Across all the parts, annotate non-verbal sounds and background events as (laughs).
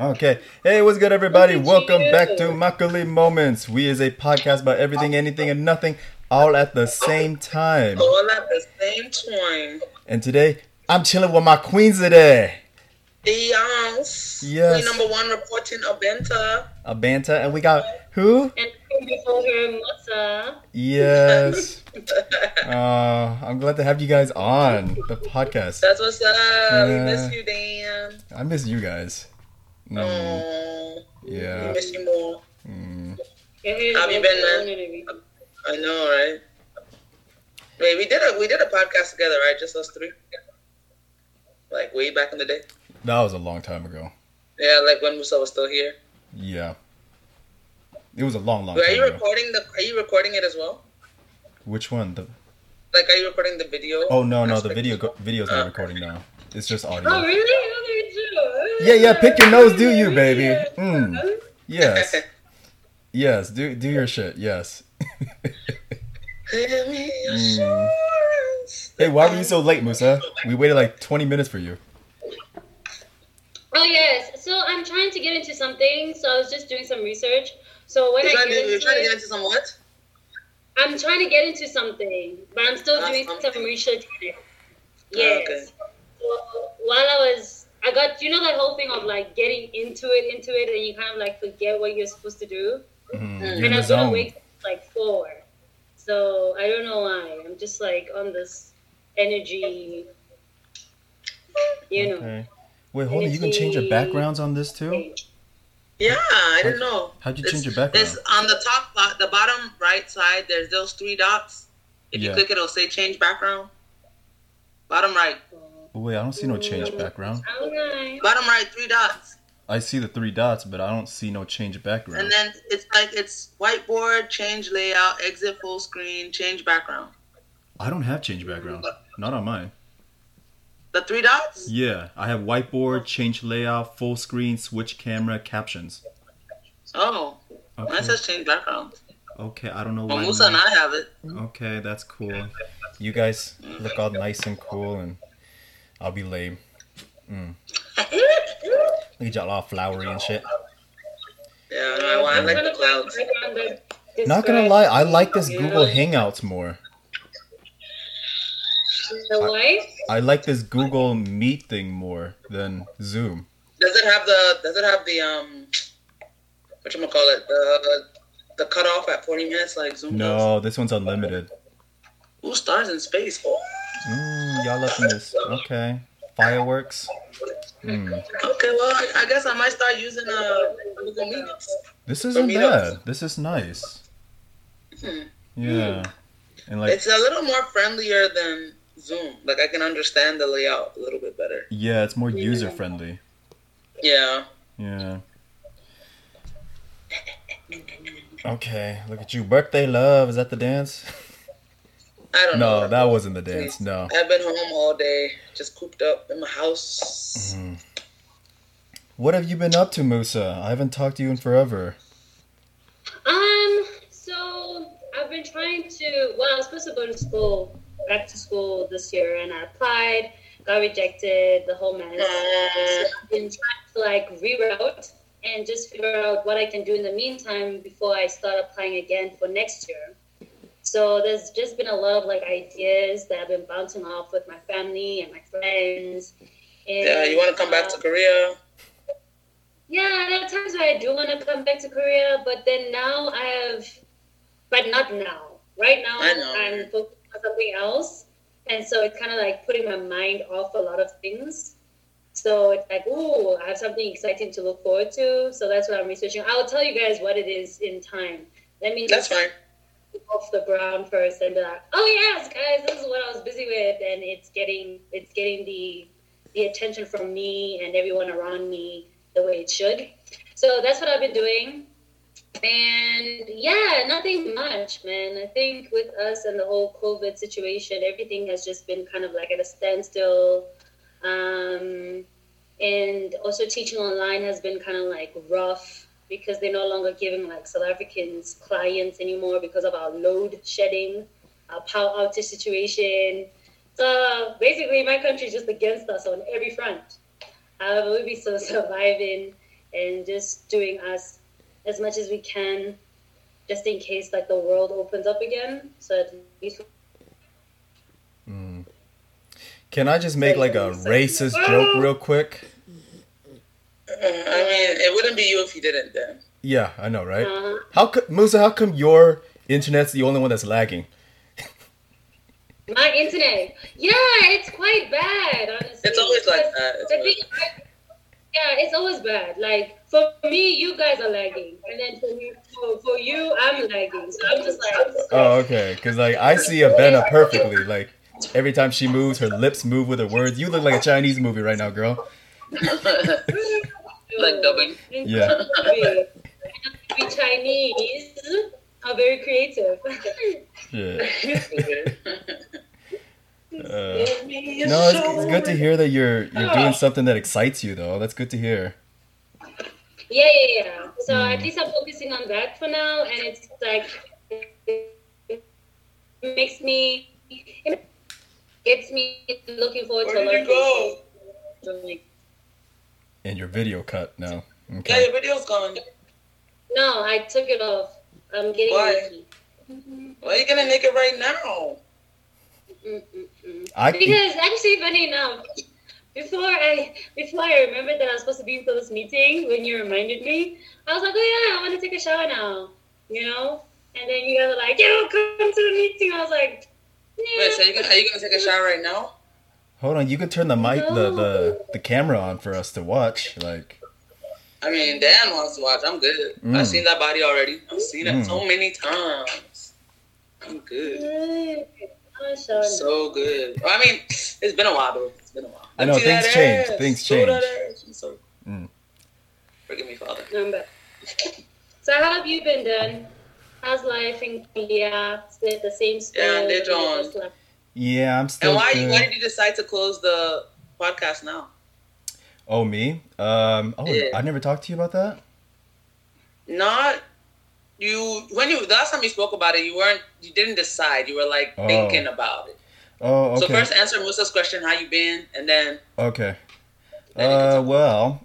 Okay. Hey, what's good, everybody? Welcome back to Makali Moments. We is a podcast about everything, anything, and nothing, all at the same time. All at the same time. And today, I'm chilling with my queens today. Yes. Yes. Queen number one reporting Abenta. Banta, and we got who? And before her, Motsa. Yes. (laughs) Uh, I'm glad to have you guys on the podcast. That's what's up. We miss you, Dan. I miss you guys. Mm, Oh, we yeah. miss you more. Mm. Have you been, man? I know, right? Wait, we did a we did a podcast together, right? Just us three. Like way back in the day. That was a long time ago. Yeah, like when Musa was still here. Yeah. It was a long, long Wait, are you ago. recording the? Are you recording it as well? Which one? The Like, are you recording the video? Oh no, no, the aspect? video go- video's not Uh. recording now. It's just audio. Oh, really? Oh, they do. Yeah, yeah, pick your nose, do you, baby? Mm. Yes. (laughs) Yes, do do your shit. Yes. (laughs) Mm. Hey, why were you so late, Musa? We waited like 20 minutes for you. Oh, yes. So I'm trying to get into something. So I was just doing some research. So when You're I trying, get to, you're into trying to it, get into some what? I'm trying to get into something, but I'm still Ah, doing something. some research on it. Yes. okay. So while I was, I got, you know, that whole thing of like getting into it, into it, and you kind of like forget what you're supposed to do. Mm. You're and I've been zone. awake since, like four. So I don't know why. I'm just like on this energy, you know. Okay. Wait, hold on. You can change your backgrounds on this too? Yeah, I didn't know. How'd you There's- change your background? There's on the top, uh, the bottom right side. There's those three dots. If you click it, it'll say change background. Bottom right, Oh, wait, I don't see no change background. Alright. bottom right, three dots, I see the three dots, but I don't see no change background. and then it's like it's whiteboard, change layout, exit full screen, change background. I don't have change background. Not on mine. The three dots. Yeah, I have whiteboard, change layout, full screen, switch camera, captions. Oh, mine Okay. says change background. Okay, I don't know Well, why. Musa and I have it. Okay, that's cool. You guys look all nice and cool, and I'll be lame. Mm. Look at y'all all flowery and shit. Yeah, no, I, I like the clouds. Not gonna lie, I like this Google Hangouts more. The what? I like this Google Meet thing more than Zoom. Does it have the? Does it have the um? What you gonna call it? The the cutoff at forty minutes like Zoom. does? No, this one's unlimited. Ooh, stars in space. Oh. Mm, y'all up in this? Okay. Fireworks. Mm. Okay, well, I, guess I might start using uh Google Meets. This isn't bad. This is nice. Hmm. Yeah. And like, It's a little more friendlier than Zoom. Like I can understand the layout a little bit better. yeah, it's more user friendly. Yeah. Yeah. Okay, look at you. Birthday love. Is that the dance? (laughs) I don't know. No, that wasn't the dance. No. I've been home all day, just cooped up in my house. Mhm. What have you been up to, Musa? I haven't talked to you in forever. Um, so I've been trying to. Well, I was supposed to go to school, back to school this year, and I applied, got rejected, the whole mess. So I've been trying to like reroute and just figure out what I can do in the meantime before I start applying again for next year. So there's just been a lot of like ideas that I've been bouncing off with my family and my friends. And, Yeah, you want to come back uh, to Korea? yeah, there are times where I do want to come back to Korea, but then now I have, but not now. Right now. I'm focused on something else, and so it's kind of like putting my mind off a lot of things. So it's like, ooh, I have something exciting to look forward to. So that's what I'm researching. I'll tell you guys what it is in time. Let me That's fine. Off the ground first and be like, oh yes, guys, this is what I was busy with, and it's getting it's getting the the attention from me and everyone around me the way it should. So that's what I've been doing. And yeah, nothing much, man. I think with us and the whole COVID situation, everything has just been kind of like at a standstill. Um, and also teaching online has been kind of like rough because they're no longer giving like South Africans clients anymore because of our load shedding, our power outage situation. So basically, my country is just against us on every front. However, we'll be still (laughs) surviving. and just doing us as much as we can, just in case like the world opens up again. So at least Mm. Can I just make like a racist (laughs) joke real quick? Uh, I mean, it wouldn't be you if you didn't then. Yeah, I know, right? uh, How come, Musa? How come your internet's the only one that's lagging? (laughs) my internet, yeah, it's quite bad. Honestly, It's always like that. It's always- thing- yeah, it's always bad. Like for me, you guys are lagging, and then for me, for, for you, I'm lagging. So I'm just like, Oh, okay. Because like I see Abena perfectly. Like every time she moves, her lips move with her words. You look like a Chinese movie right now, girl. (laughs) (laughs) like dubbing. Yeah. Be, be Chinese are very creative. Yeah. (laughs) Uh, no, it's, it's good to hear that you're you're doing something that excites you, though. That's good to hear. Yeah, yeah, yeah. So Mm. at least I'm focusing on that for now, and it's like it makes me it gets me looking forward Where to did you learning. Go? So, like, And your video cut now. Yeah, Okay. your video's gone. No, I took it off. I'm getting Why? lucky. Why are you gonna make it right now? Mm-mm-mm. I Because actually, funny enough, before I before I remembered that I was supposed to be for this meeting, when you reminded me, I was like, oh yeah, I want to take a shower now, you know. And then you guys are like, yo, come to the meeting. I was like, yeah. Wait, so you gonna, are you gonna take a shower right now? Hold on. You could turn the mic, the the the camera on for us to watch. Like, I mean, Dan wants to watch. I'm good. Mm. I've seen that body already. I've seen it Mm. so many times. I'm good. Good. I'm. So good. Well, I mean, it's been a while, though. It's been a while. I know, things change. ass? Things change. ass. Mm. Forgive me, Father. I'm back. So how have you been Dan? How's life in Korea? Is it the same school? Yeah, they're that you on. just left? yeah, I'm still. And why, good. why did you decide to close the podcast now? Oh, me? Um. Oh, Yeah. I never talked to you about that. Not you. When you the last time you spoke about it, you weren't. You didn't decide. You were like Oh. thinking about it. Oh, okay. So first answer Musa's question, how you been, and then Okay. Then Uh, well,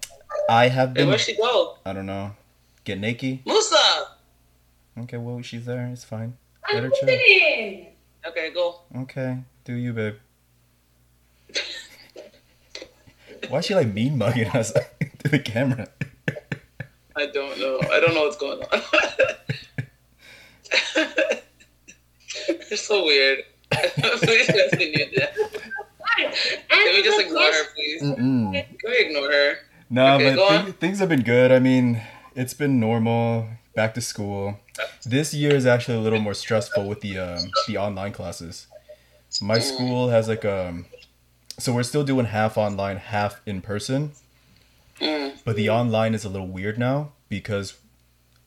I have hey, been. where'd she go? I don't know. Get naked. Musa. Okay, well, she's there. It's fine. I'm Let her chill. Okay, go. Okay, do you, babe? Why is she like mean mugging us (laughs) to the camera? I don't know. I don't know what's going on. (laughs) You're so weird. please continue. Jen. Can we just ignore her, please? Mm-mm. Can we ignore her? No, Okay, but thi- things have been good. I mean, it's been normal. Back to school. This year is actually a little more stressful with the um, the online classes. My school has like um, so we're still doing half online, half in person. Mm. But the online is a little weird now because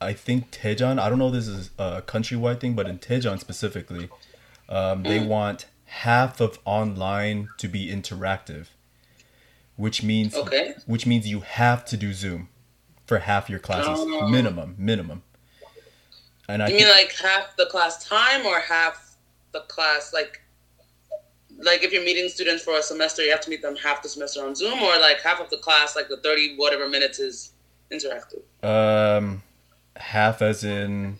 I think Daejeon, I don't know if this is a countrywide thing, but in Daejeon specifically, um, they Mm. want half of online to be interactive, which means Okay. which means you have to do Zoom for half your classes Oh. minimum, minimum. And I You mean like half the class time or half the class like like if you're meeting students for a semester, you have to meet them half the semester on Zoom, or like half of the class, like the thirty whatever minutes is interactive. um, half as in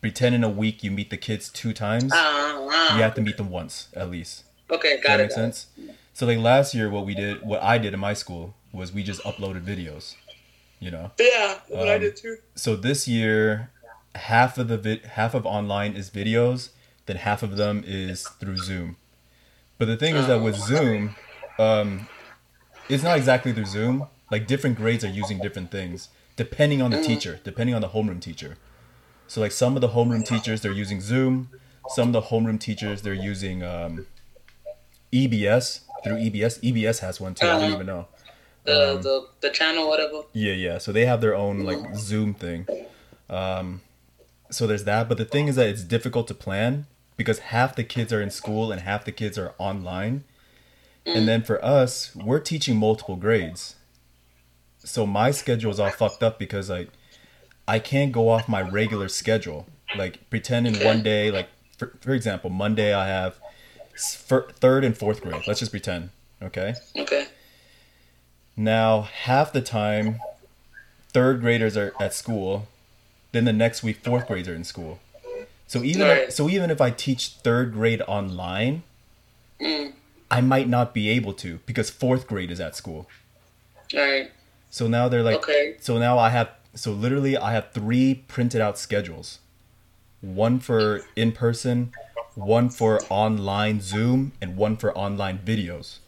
pretend in a week you meet the kids two times. Ah, You have to meet them once at least. okay, Does got that it. make got it. sense? So like last year, what we did, what I did in my school was we just uploaded videos. You know. Yeah, what I Um, did too. So this year, half of the vi- half of online is videos, then half of them is through Zoom. But the thing is that with Zoom, um, it's not exactly through Zoom. Like different grades are using different things depending on the teacher, depending on the homeroom teacher. So like some of the homeroom teachers they're using Zoom, some of the homeroom teachers they're using um, EBS through EBS. EBS has one too. I didn't Uh-huh. even know. The, um, the the channel, whatever. Yeah, yeah. So they have their own like Zoom thing. Um, so there's that. But the thing is that it's difficult to plan because half the kids are in school and half the kids are online. And then for us, we're teaching multiple grades. So my schedule is all fucked up because like I can't go off my regular schedule. Like pretend in one day, like for, for example, Monday I have third and fourth grade. Let's just pretend, okay? Okay. Now, half the time, third graders are at school, then the next week fourth graders are in school. So even Right. so even if I teach third grade online, Mm. I might not be able to because fourth grade is at school. Right. So now they're like Okay. so now I have so literally I have three printed out schedules. One for in person, one for online Zoom, and one for online videos.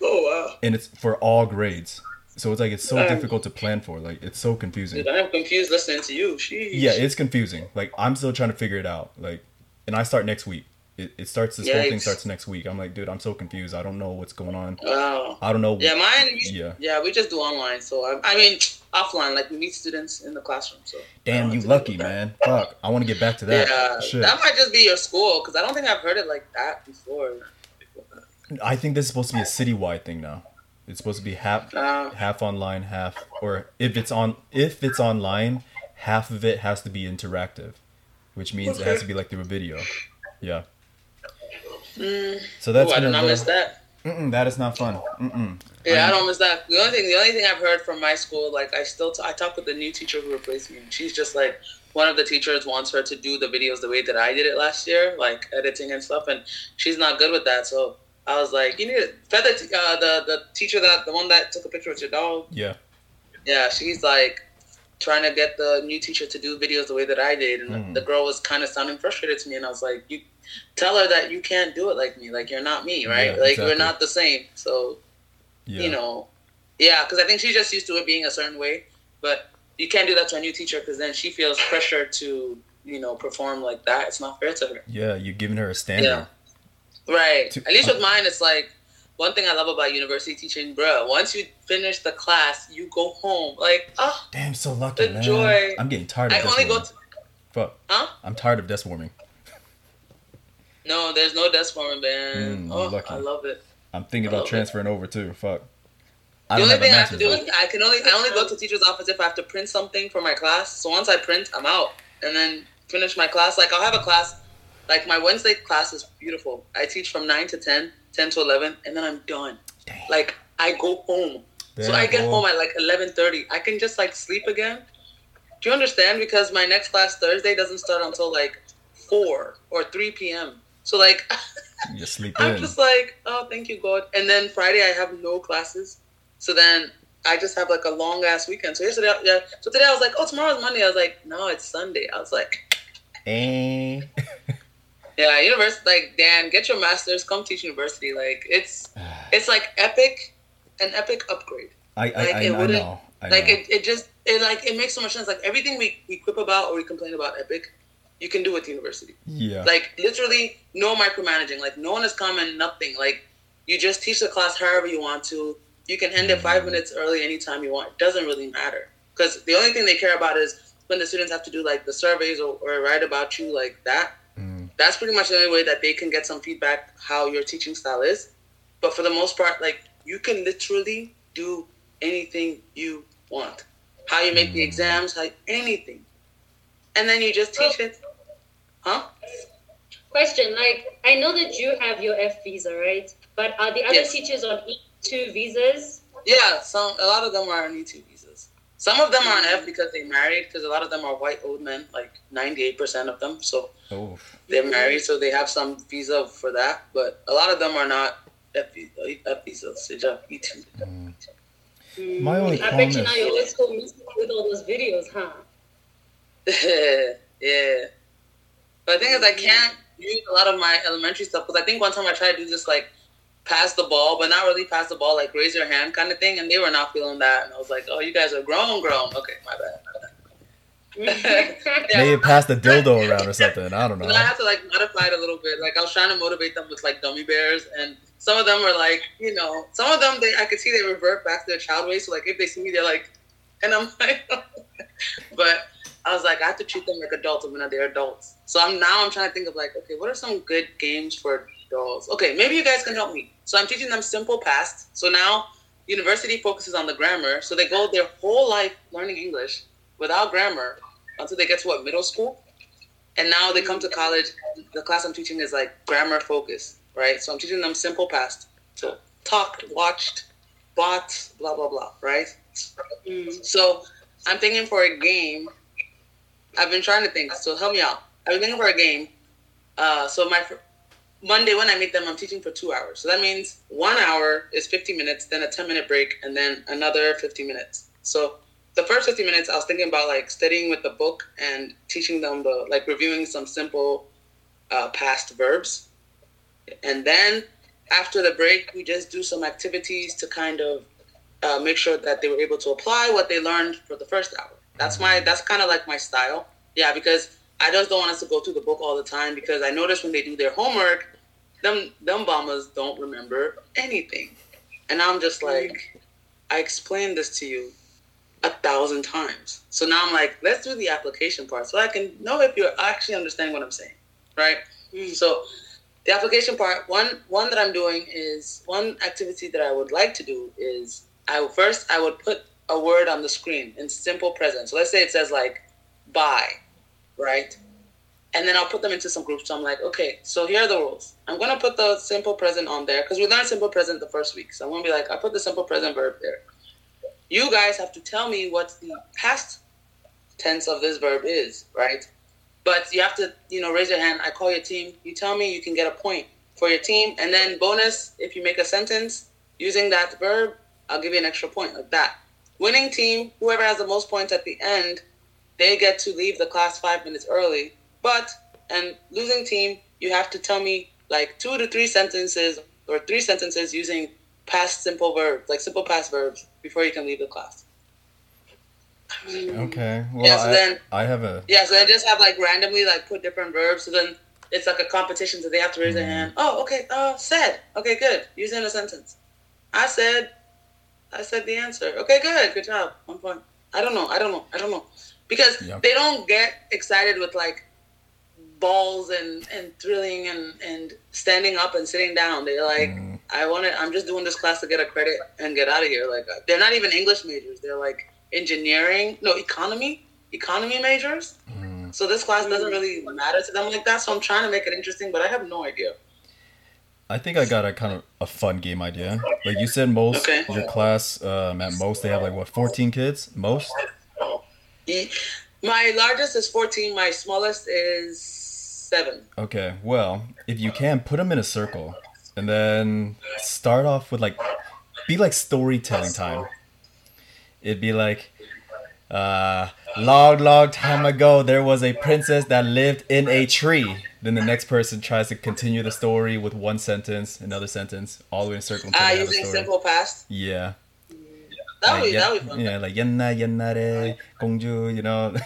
Oh wow. And it's for all grades. So it's like it's so Um, difficult to plan for. Like it's so confusing. Dude, I'm confused listening to you. Sheesh. Yeah, it's confusing. Like I'm still trying to figure it out. Like and I start next week. It, it starts this whole thing starts next week. I'm like, dude, I'm so confused. I don't know what's going on. Wow. I don't know. Yeah, mine. Yeah. Yeah, we just do online. So I, I mean, offline. Like we meet students in the classroom. So Damn, you have to deal lucky, man. Fuck. I want to get back to that. Yeah, Shit. that might just be your school because I don't think I've heard it like that before. I think this is supposed to be a citywide thing now. It's supposed to be half Uh, half online, half or if it's on if it's online, half of it has to be interactive, which means it has to be like through a video. Yeah. mm, So that's oh, I did not miss that. That is not fun. Mm-mm. Yeah, I don't miss that. The only thing, the only thing I've heard from my school, like I still, t- I talked with the new teacher who replaced me. and She's just like one of the teachers wants her to do the videos the way that I did it last year, like editing and stuff, and she's not good with that. So I was like, you need to feather t- uh, the the teacher that the one that took a picture with your dog. Yeah. Yeah, she's like trying to get the new teacher to do videos the way that I did, and Mhm. the girl was kind of sounding frustrated to me, and I was like, you tell her that you can't do it like me, like you're not me, right? Yeah, like exactly. we're not the same. So Yeah. you know, yeah, because I think she's just used to it being a certain way. But you can't do that to a new teacher because then she feels pressure to, you know, perform like that. It's not fair to her. Yeah, you're giving her a standard. Right. To- At least with mine, it's like one thing I love about university teaching, bro. Once you finish the class, you go home. Like, oh, Damn, so lucky, The man. joy. I'm getting tired of I only go to, Fuck. huh? I'm tired of desk warming. No, there's no desk warming, man. Mm, oh, lucky. I love it. I'm thinking about love it. transferring over too. Fuck. I The don't only thing I have to do is I can only I only go to teacher's office if I have to print something for my class. So once I print, I'm out, and then finish my class. Like I'll have a class, like my Wednesday class is beautiful. I teach from nine to 10, 10 to eleven, and then I'm done. Damn. Like I go home, so I get home at like eleven thirty. I can just like sleep again. Do you understand? Because my next class Thursday doesn't start until like four or three p.m. So like. You sleep (laughs) I'm in. just like, oh, thank you, God. And then Friday I have no classes, so then I just have like a long ass weekend. So yesterday, yeah. So today I was like, oh, tomorrow's Monday. I was like, no, it's Sunday. I was like, Eh. (laughs) yeah, university. Like, Dan, get your master's. Come teach university. Like, it's (sighs) it's like epic, an epic upgrade. I I, Like, I, it I know. I like know. it, it just it like it makes so much sense. Like everything we we quip about or we complain about EPIK, you can do with university. yeah. Like literally no micromanaging. Like no one is coming, nothing. Like you just teach the class however you want to. You can end it five mm-hmm. minutes early anytime you want. It doesn't really matter. Because the only thing they care about is when the students have to do like the surveys or, or write about you like that. That's pretty much the only way that they can get some feedback how your teaching style is. But for the most part, like you can literally do anything you want. How you make the Mm. exams, how anything. And then you just teach it. Huh? Question: Like, I know that you have your F visa, right? But are the other Yes. teachers on E two visas? Yeah, some a lot of them are on YouTube visas. Some of them are on F because they married, because a lot of them are white old men, like ninety eight percent of them. So Oh. they're married, so they have some visa for that. But a lot of them are not F, vi- F visas. They just E two. Mm. My only I bet you comment- now you're always so missing with all those videos, huh? (laughs) yeah. But the thing is, I can't use a lot of my elementary stuff because I think one time I tried to do just like pass the ball, but not really pass the ball, like raise your hand kind of thing, and they were not feeling that. And I was like, oh, you guys are grown, grown. Okay, my bad. (laughs) Yeah. Maybe pass the dildo around or something. I don't know. And I had to like modify it a little bit. Like I was trying to motivate them with like gummy bears, and some of them were like, you know, some of them they I could see they revert back to their child ways. So like if they see me, they're like, (laughs) and I'm like, (laughs) but I was like, I have to treat them like adults when they're adults. So I'm now I'm trying to think of like, okay, what are some good games for adults? Okay, maybe you guys can help me. So I'm teaching them simple past. So now university focuses on the grammar, so they go their whole life learning English without grammar until they get to what middle school. And now they come to college. The class I'm teaching is like grammar focused, right? So I'm teaching them simple past. So talked, watched, bought, blah blah blah, right? Mm. So I'm thinking for a game. I've been trying to think, so help me out. I've been thinking for a game. Uh, so my Monday when I meet them, I'm teaching for two hours. So that means one hour is 50 minutes, then a 10 minute break, and then another 50 minutes. So the first 50 minutes, I was thinking about like studying with the book and teaching them the like reviewing some simple uh, past verbs, and then after the break, we just do some activities to kind of uh, make sure that they were able to apply what they learned for the first hour. That's my that's kind of like my style. Yeah, because I just don't want us to go through the book all the time because I notice when they do their homework, them them bombers don't remember anything, and I'm just like, I explained this to you a thousand times. So now I'm like, let's do the application part so I can know if you're actually understanding what I'm saying, right? Mm. So the application part, one one that I'm doing is one activity that I would like to do is I first I would put a word on the screen in simple present. So let's say it says like buy, right? And then I'll put them into some groups. So I'm like, okay, so here are the rules. I'm gonna put the simple present on there because we learned simple present the first week. So I'm gonna be like, I put the simple present verb there. You guys have to tell me what the past tense of this verb is, right? But you have to, you know, raise your hand. I call your team. You tell me you can get a point for your team. And then bonus, if you make a sentence using that verb, I'll give you an extra point like that. Winning team, whoever has the most points at the end, they get to leave the class five minutes early. But and losing team, you have to tell me like two to three sentences or three sentences using past simple verbs, like simple past verbs, before you can leave the class. Okay. Well, Yeah, so I, then- I have a. Yeah, so I just have like randomly like put different verbs. So then it's like a competition. So they have to raise their Mhm. hand. Oh, okay. Uh, said. Okay, good. Use it in a sentence. I said. I said the answer. Okay, good. Good job. One point. I don't know. I don't know. I don't know. Because Yeah. they don't get excited with like balls and and thrilling and and standing up and sitting down. They're like, Mm, I want to. I'm just doing this class to get a credit and get out of here. Like they're not even English majors. They're like engineering, no economy, economy majors. mm. So this class doesn't really matter to them like that. So I'm trying to make it interesting, but I have no idea. I think I got a kind of a fun game idea. Like you said, most Okay. your class um, at most they have like what 14 kids most. My largest is 14. My smallest is seven. Okay, well, if you can, put them in a circle, and then start off with like, be like storytelling time. It'd be like, uh, long, long time ago, there was a princess that lived in a tree. Then the next person tries to continue the story with one sentence, another sentence, all the way in a circle Ah, a using simple past. Yeah. That would that would be fun. yeah, like yenna yennare gongju, you know. (laughs)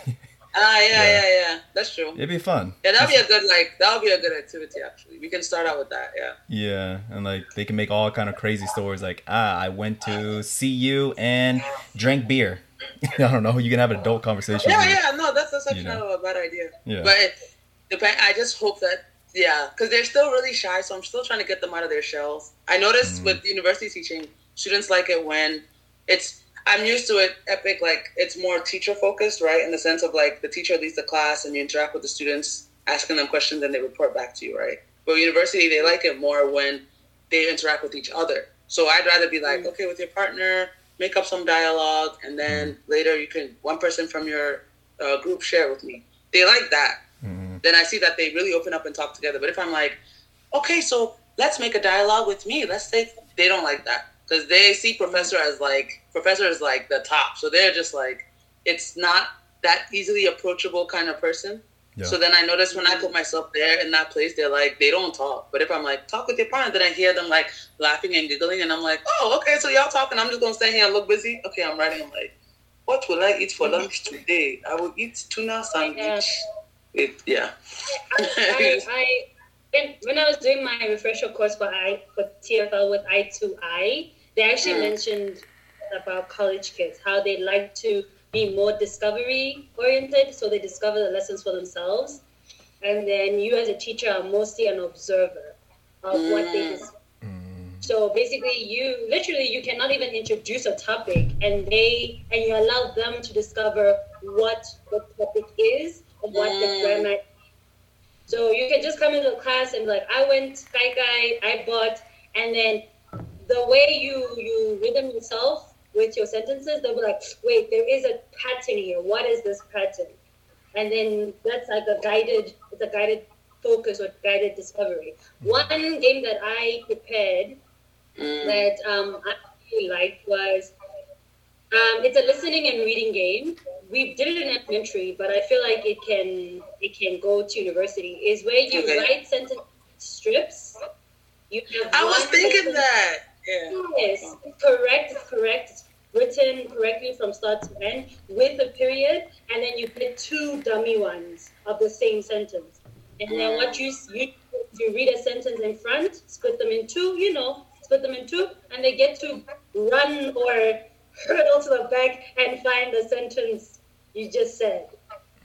Ah, yeah, Yeah. yeah, yeah, That's true. It'd be fun. Yeah, that'd be a good like that would be a good activity actually. We can start out with that. Yeah. Yeah, and like they can make all kind of crazy stories like ah, I went to see you and drank beer. (laughs) I don't know. You can have an adult conversation. Yeah, with yeah. No, that's that's actually You know. not a bad idea. Yeah. But it depend. I just hope that yeah, because they're still really shy, so I'm still trying to get them out of their shells. I noticed Mm. with university teaching, students like it when it's. I'm used to it. EPIK, like it's more teacher focused, right? In the sense of like the teacher leads the class and you interact with the students, asking them questions, and they report back to you, right? But university, they like it more when they interact with each other. So I'd rather be like, okay, with your partner, make up some dialogue, and then later you can one person from your uh, group share with me. They like that. Mhm. Then I see that they really open up and talk together. But if I'm like, okay, so let's make a dialogue with me. Let's say they don't like that because they see professor as like professor is like the top. So they're just like it's not that easily approachable kind of person. Yeah. So then I notice when I put myself there in that place, they're like they don't talk. But if I'm like talk with your partner, then I hear them like laughing and giggling, and I'm like, oh, okay, so y'all talking. I'm just gonna stay here and look busy. Okay, I'm writing. I'm like, what will I eat for lunch today? I will eat tuna sandwich. It, yeah. I, I when, when I was doing my refresher course for I for TEFL with I2I, they actually Mm. mentioned about college kids how they like to be more discovery oriented, so they discover the lessons for themselves, and then you as a teacher are mostly an observer of what they Mm. discover. Mm, So basically, you literally you cannot even introduce a topic, and they and you allow them to discover what the topic is and what the Mm. grammar. So you can just come into the class and be like, I went Kai Kai, I bought, and then the way you you rhythm yourself with your sentences, they'll be like, wait, there is a pattern here. What is this pattern? And then that's like a guided, it's a guided focus or guided discovery. One game that I prepared Mm. that um, I really liked was um, it's a listening and reading game. We did it in elementary, but I feel like it can it can go to university. Is where you Okay. write sentence strips. You have I was thinking sentence- that. Yeah. Yes, correct, correct. It's written correctly from start to end with a period, and then you get two dummy ones of the same sentence. And then what you you you read a sentence in front, split them in two, you know, split them in two, and they get to run or hurdle to the back and find the sentence you just said.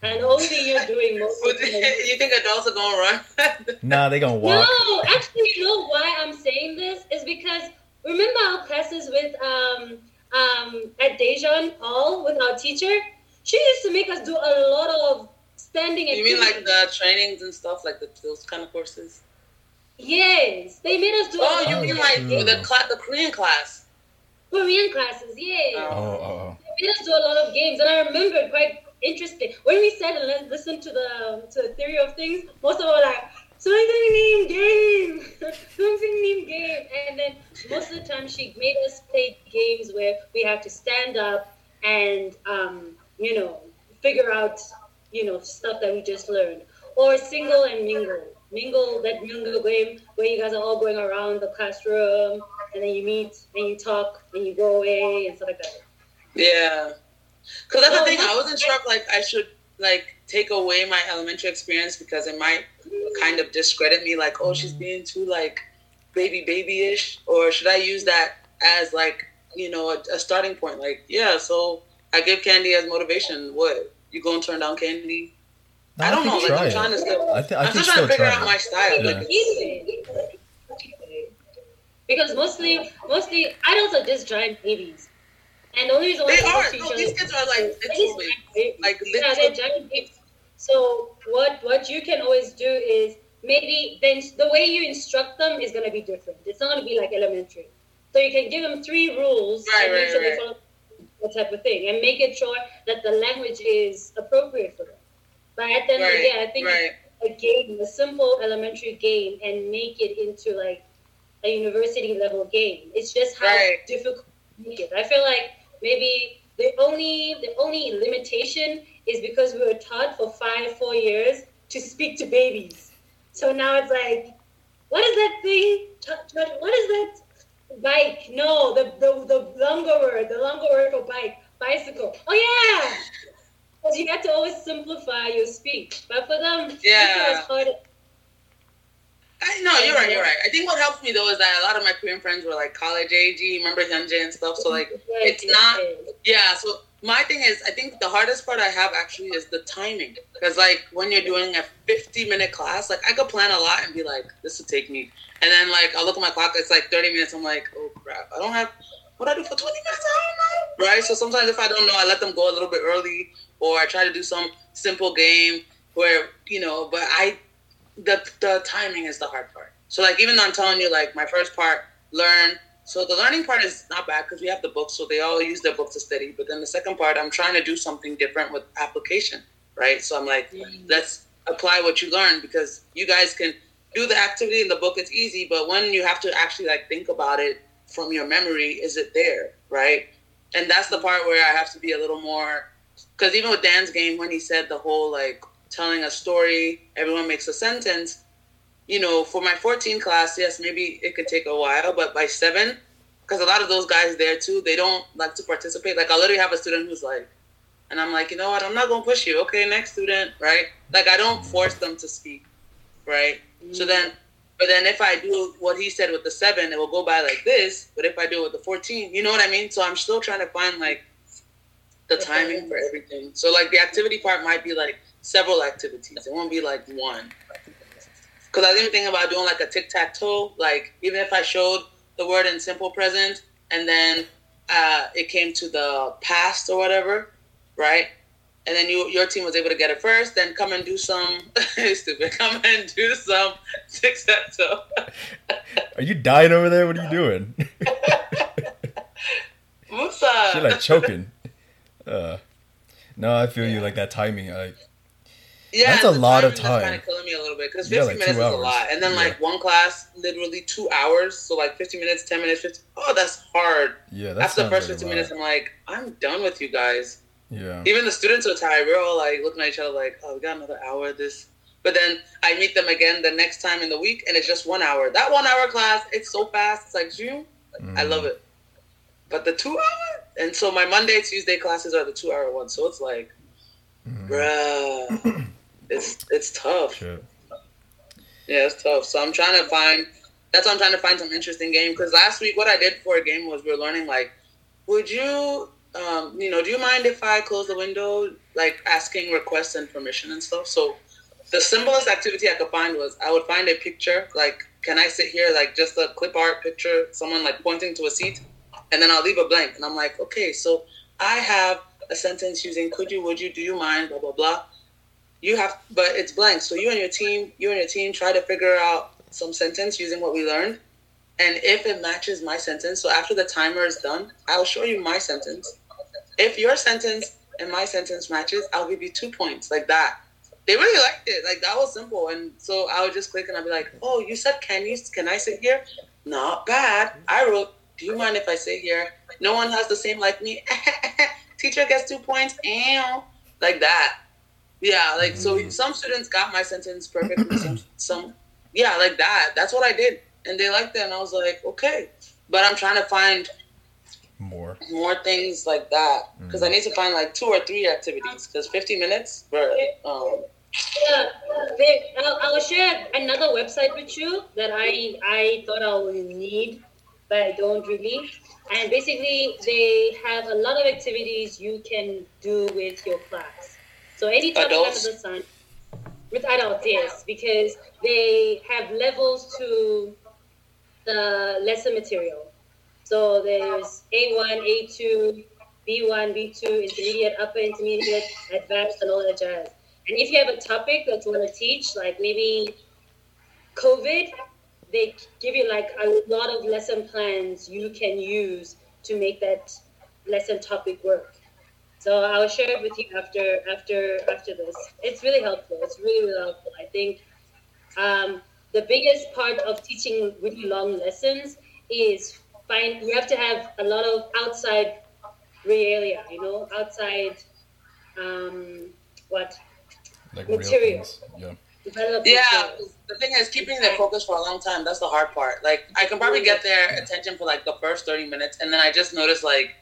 And only you're doing most But of (laughs) the you think adults are gonna run? (laughs) Nah, they're gonna walk. no, actually, you know why I'm saying this is because remember our classes with um um at Dejan Hall with our teacher. She used to make us do a lot of standing. you mean like the trainings and stuff, like the, those kind of courses? Yes, they made us do. a Oh, lot you Oh, mean like true. the cla- the Korean class? Korean classes? Yeah, Oh, oh, oh. they made us do a lot of games, and I remember quite interesting when we sat and listened to the to the theory of things. Most of them were like. Something named game, (laughs) something named game, and then most of the time she made us play games where we had to stand up and um, you know figure out you know stuff that we just learned, or single and mingle, mingle that mingle game where you guys are all going around the classroom and then you meet and you talk and you go away and stuff like that. Yeah. Cause that's No, the thing. I wasn't sure if like I should like take away my elementary experience because it might kind of discredit me. Like, oh, she's being too like baby baby-ish, or should I use that as like you know a, a starting point? Like, yeah, so I give candy as motivation. What you gonna turn down candy? No, I don't know. Like, I'm it. trying to still. I, th- I I'm still trying to figure out it. my style. Yeah. Like, Because mostly, mostly adults are just giant babies, and the only reason why they are. No, these kids are like They little just babies. giant Like yeah, they're little. giant babies. So what what you can always do is maybe then the way you instruct them is gonna be different. It's not gonna be like elementary. So you can give them three rules Right, and make right, sure right. they follow that type of thing, and make it sure that the language is appropriate for them. But at the end of the day, I think right. a game, a simple elementary game, and make it into like a university level game. It's just how Right. difficult to make it. I feel like maybe the only the only limitation is because we were taught for five four years to speak to babies. So now it's like, what is that thing? What is that? Bike? No, the the, the longer word, the longer word for bike, bicycle. Oh yeah. Because you have to always simplify your speech. But for them, Yeah. I, no, you're right. You're right. I think what helps me though is that a lot of my Korean friends were like college age. Remember Hyunjae and stuff. So like, it's not- yeah. So my thing is, I think the hardest part I have actually is the timing. Because like when you're doing a 50 minute class, like I could plan a lot and be like, this would take me, and then like I'll look at my clock. It's like 30 minutes. I'm like, oh crap, I don't have. What do I do for 20 minutes? I don't know. Right. So sometimes if I don't know, I let them go a little bit early, or I try to do some simple game where you know. But I the the timing is the hard part. So like even though I'm telling you like my first part learn. So the learning part is not bad because we have the books, so they all use their book to study. But then the second part, I'm trying to do something different with application, right? So I'm like, mm. let's apply what you learn because you guys can do the activity in the book. It's easy, but when you have to actually like think about it from your memory, is it there, right? And that's the part where I have to be a little more because even with Dan's game, when he said the whole like telling a story, everyone makes a sentence. You know, for my 14 class, yes, maybe it could take a while, but by seven, because a lot of those guys there too, they don't like to participate. Like I literally have a student who's like, and I'm like, you know what, I'm not gonna push you. Okay, next student, right? Like I don't mm-hmm. force them to speak, right? So mm-hmm. then, but then if I do what he said with the seven, it will go by like this. But if I do it with the 14, you know what I mean? So I'm still trying to find like the timing for everything. So like the activity part might be like several activities. It won't be like one. Because I was even thinking about doing like a tic tac toe. Like even if I showed the word in simple present and then uh, it came to the past or whatever, right? And then you, your team was able to get it first. Then come and do some (laughs) stupid. Come and do some tic tac toe. Are you dying over there? What are you doing? (laughs) Musa. She like choking. Uh, no, I feel you like that timing. Like Yeah, That's a lot of time. That's kind of killing me a little bit because 50 Yeah, like minutes is a lot, and then Yeah. like one class, literally two hours. So like 50 minutes, 10 minutes, 50. Oh, that's hard. yeah, that's After the first 50 minutes, I'm like, I'm done with you guys. Yeah. Even the students are tired. We're all like looking at each other like, oh, we got another hour of this. But then I meet them again the next time in the week, and it's just one hour. That one hour class, it's so fast. It's like June. I Mm. love it. But the two hour, and so my Monday, Tuesday classes are the two hour ones. So it's like, Mhm. bruh, (clears throat) it's it's tough. Shit. Yeah, it's tough. So I'm trying to find. That's why I'm trying to find some interesting game. Because last week, what I did for a game was we were learning like, would you, um, you know, do you mind if I close the window, like asking requests and permission and stuff? So the simplest activity I could find was I would find a picture, like, can I sit here, like just a clip art picture, someone like pointing to a seat, and then I'll leave a blank, and I'm like, okay, so I have a sentence using could you, would you, do you mind, blah blah blah you have but it's blank. So you and your team you and your team try to figure out some sentence using what we learned. And if it matches my sentence so after the timer is done i'll show you my sentence. If your sentence and my sentence matches i'll give you two points like that. They really liked it. Like that was simple. And so i would just click and i'd be like oh you said can you can i sit here? Not bad. I wrote do you mind if i sit here? No one has the same like me. (laughs) Teacher gets two points. Ew. like that yeah, like so Mm. some students got my sentence perfectly. some, (clears throat) some, yeah, like that. That's what I did, and they liked it, and I was like, okay. But I'm trying to find More. more things like that because I Mm. need to find like two or three activities. Because 50 minutes, but um, Yeah, they, I'll, I'll share another website with you that I I thought I would need, but I don't really. And basically, they have a lot of activities you can do with your class. So any topic Adults? under the sun with adults, yes, because they have levels to the lesson material. So there's A1, A2, B1, B2, intermediate, upper intermediate, advanced, and all that jazz. And if you have a topic that you want to teach, like maybe COVID, they give you like a lot of lesson plans you can use to make that lesson topic work. So I'll share it with you after after after this. It's really helpful. It's really really helpful. I think um, the biggest part of teaching really long lessons is find you have to have a lot of outside realia. You know, outside um, what Like Material. Yeah. yeah. materials. The thing is, keeping their focus for a long time. That's the hard part. Like I can probably get their attention for like the first 30 minutes, and then I just notice like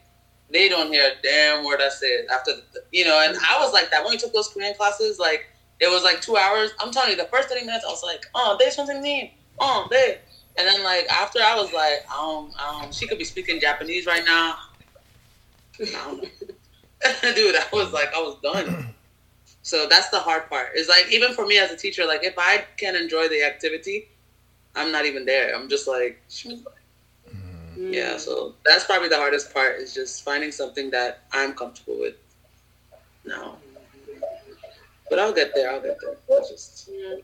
they don't hear a damn word I said after the, you know. And I was like that when we took those Korean classes. Like it was like two hours. I'm telling you, the first 30 minutes, I was like, oh, they something new. Oh, they. And then like after, I was like, um, um, she could be speaking Japanese right now. I don't know. Dude, I was like, I was done. (clears throat) So that's the hard part. Is like even for me as a teacher, like if I can't enjoy the activity, I'm not even there. I'm just like, Mm. yeah. So that's probably the hardest part is just finding something that I'm comfortable with. now. but I'll get there. I'll get there. It's just Yeah.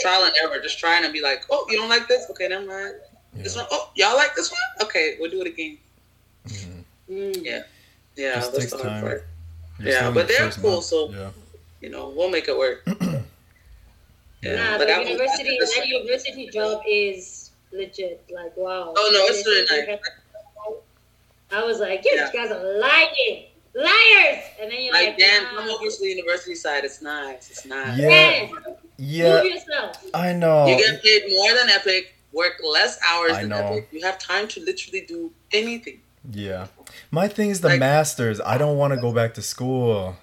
trial and error. Just trying to be like, oh, you don't like this? Okay, never mind. This Yeah. one, oh, y'all like this one? Okay, we'll do it again. Mhm. Mm. Yeah, yeah. Just that's the hard time. part. You're Yeah, but the they're cool, month. so- yeah. You know, we'll make it work. (clears throat) Yeah, Nah, like but university, that university job is legit. Like, wow. Oh no, it's And really nice. I was like, you Yeah. guys are lying, liars. And then you're Like, like, Dan, nah. come over to the university side. It's nice. It's nice. Yeah. Dan, Yeah. Move yourself. I know. You get paid more than EPIK, work less hours I than know. EPIK. You have time to literally do anything. Yeah. My thing is the Like- masters. I don't want to go back to school.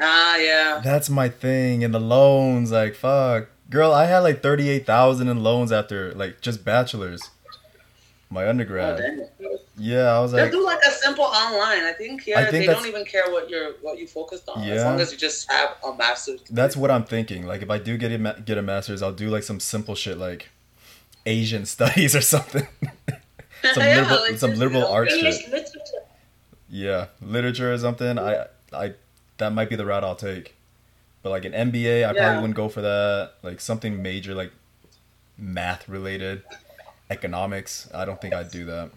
Ah, yeah. That's my thing. And the loans, like fuck. Girl, I had like thirty eight thousand in loans after like just bachelors. My Oh, undergrad. damn. yeah, I was like do like a simple online. I think yeah, I think they don't even care what you're what you focused on yeah, as long as you just have a master's. that's what I'm thinking. Like if I do get a ma- get a masters, I'll do like some simple shit like Asian (laughs) studies or something. (laughs) some Yeah, liberal like, some liberal you know, art English shit. literature. Yeah, literature or something. I I that might be the route I'll take. But like an MBA, I Yeah. probably wouldn't go for that. Like something major like math related, economics. I don't think I'd do that.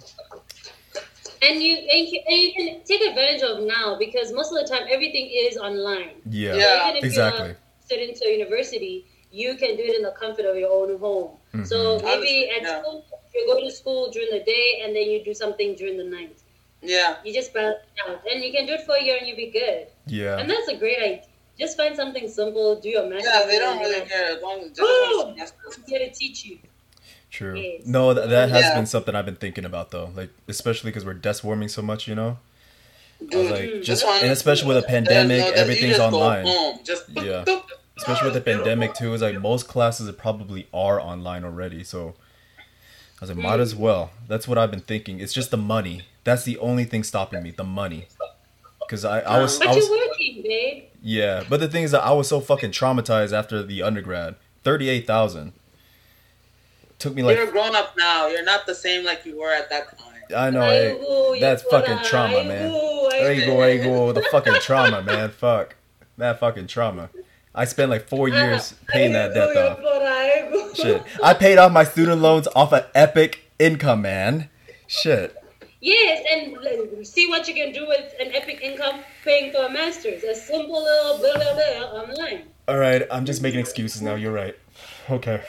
And you and you, and you can take advantage of now because most of the time everything is online. Yeah, Yeah. Even if exactly. you're student to university, you can do it in the comfort of your own home. So Mhm. maybe at Yeah. school, you go to school during the day and then you do something during the night. Yeah. You just balance out, and you can do it for a year and you'll be good. Yeah. And that's a great idea. Just find something simple, do your math. Yeah, they don't really care as long as just as long as- I'm here to teach you. True. Yes. No, th- that has Yeah. been something I've been thinking about though. Like especially because we're desk warming so much, you know. I was Dude, like, Mm. just this and especially with a pandemic, no- everything's just online. Just Yeah. (laughs) boop, boop. Especially with the pandemic too, is like most classes probably are online already. So I was like, might as well. That's what I've been thinking. It's just the money. That's the only thing stopping me. The money. Because I, I was, But I was, you're working, babe. yeah. But the thing is that I was so fucking traumatized after the undergrad. Thirty-eight thousand. Took me like You're grown up now. You're not the same like you were at that time. I know. Hey, Aigu, that's fucking put a trauma, man. aigu, There you aigu. go, there you go. The fucking trauma, man. (laughs) Fuck. That fucking trauma. I spent like four years paying that debt Aigu, off. you put a aigu. Shit. I paid off my student loans off of EPIK Income, man. Shit. Yes, and like, see what you can do with an EPIK income paying for a master's. A simple little blah blah blah online. All right, I'm just making excuses now. You're right. Okay.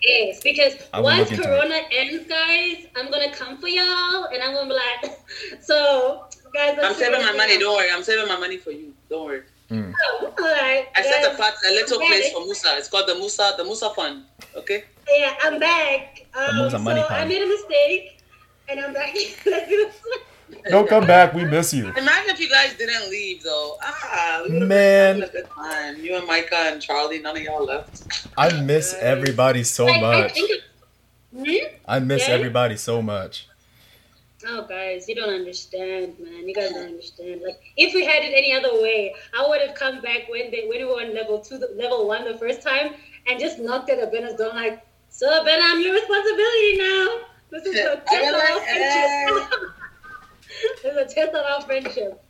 Yes, because once Corona ends, guys, I'm gonna come for y'all, and I'm gonna be like, (laughs) so guys. I'm saving my money. out. Don't worry. I'm saving my money for you. Don't worry. Mm. Oh, all right. I set guys, a pot, a little I'm place ready. for Musa. It's called the Musa, the Musa Fund. Okay. Yeah, I'm back. Um, moves a so money I made a mistake, and I'm back. Let's do this. Don't come back. We miss you. Imagine if you guys didn't leave though. Ah, Man. a good time. You and Micah and Charlie, none of y'all left. I miss everybody so I much. think it- Hmm? I miss Yeah? everybody so much. Oh, guys, you don't understand, man. You guys don't understand. Like, if we had it any other way, I would have come back when they when we were on level two, level one the first time, and just knocked at Abena's door like, "So, Ben, I'm your responsibility now. (laughs) This is a test friendship. this is a test on our friendship.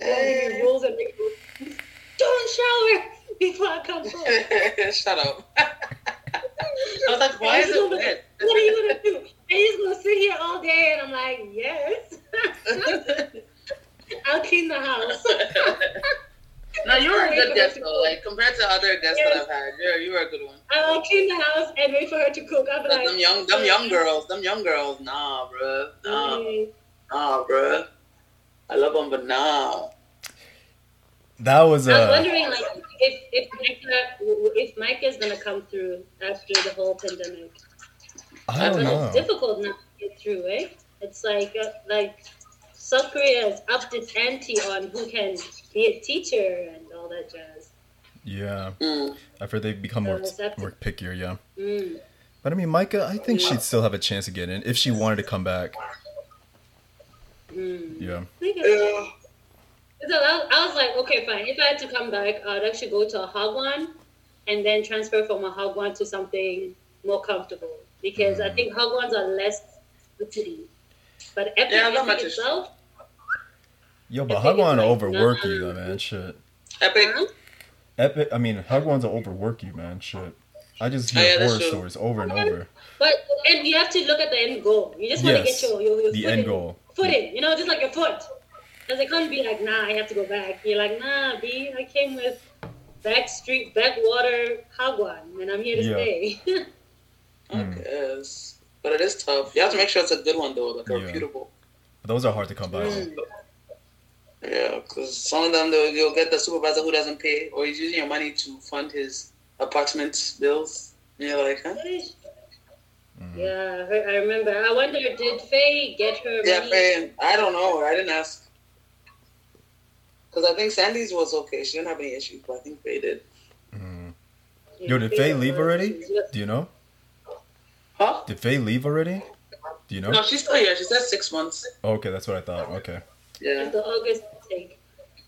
Gonna rules and regulations. Don't shower before I come home. (laughs) Shut up. (laughs) I was like, why is it wet? What are you gonna do? And he's gonna sit here all day, and I'm like, yes. I'll clean the house. No, you were a good guest though. Like compared to other guests that I've had, you're you were a good one. I'll clean the house and wait for her to cook. I'll be But like, them young, them young girls, them young girls, nah, bruh, nah, mm, nah, bruh. I love them, but nah. That was I was uh wondering, like, if if Micah, if Micah's gonna come through after the whole pandemic. I don't But know. it's difficult not to get through, eh? It's like uh, like South Korea has upped its ante on who can be a teacher and all that jazz. Yeah. Mm. After they become more So is that- more pickier, yeah. Mm. But I mean, Micah, I think she'd still have a chance to get in if she wanted to come back. Mm. Yeah. Yeah. So I, I was like, okay, fine. If I had to come back, I'd actually go to a Hagwon and then transfer from a Hagwon to something more comfortable because I think Hagwons are less city. But EPIK, Yeah, not EPIK much itself, Yo, but I think it's Hagwon will like overwork you though, man. Shit. EPIK. EPIK. I mean, Hagwon's will overwork you, man. Shit. I just Oh, hear yeah, horror stories over and over. but and you have to look at the end goal. You just want Yes, to get your, your, your the foot end in, goal. foot in, you know, just like your foot. Because it can't be like, nah, I have to go back. You're like, nah, B, I came with backstreet, backwater Hagwon, and I'm here to Yeah. stay. (laughs) I Mm. guess. But it is tough. You have to make sure it's a good one though, like a Yeah. reputable. Those are hard to come by. Mm. Yeah, because some of them they'll, you'll get the supervisor who doesn't pay, or he's using your money to fund his apartment bills. And you're like, huh? What is- Mhm. Yeah, I I remember. I wonder, did Faye get her Yeah, money? Faye, I don't know. I didn't ask. Because I think Sandy's was okay. She didn't have any issues, but I think Faye did. Mhm. Yeah, Yo, did Faye Faye leave already? issues. Do you know? Huh? Did Faye leave already? Do you know? No, she's still here. She said six months. Okay, that's what I thought. Okay. Yeah. The August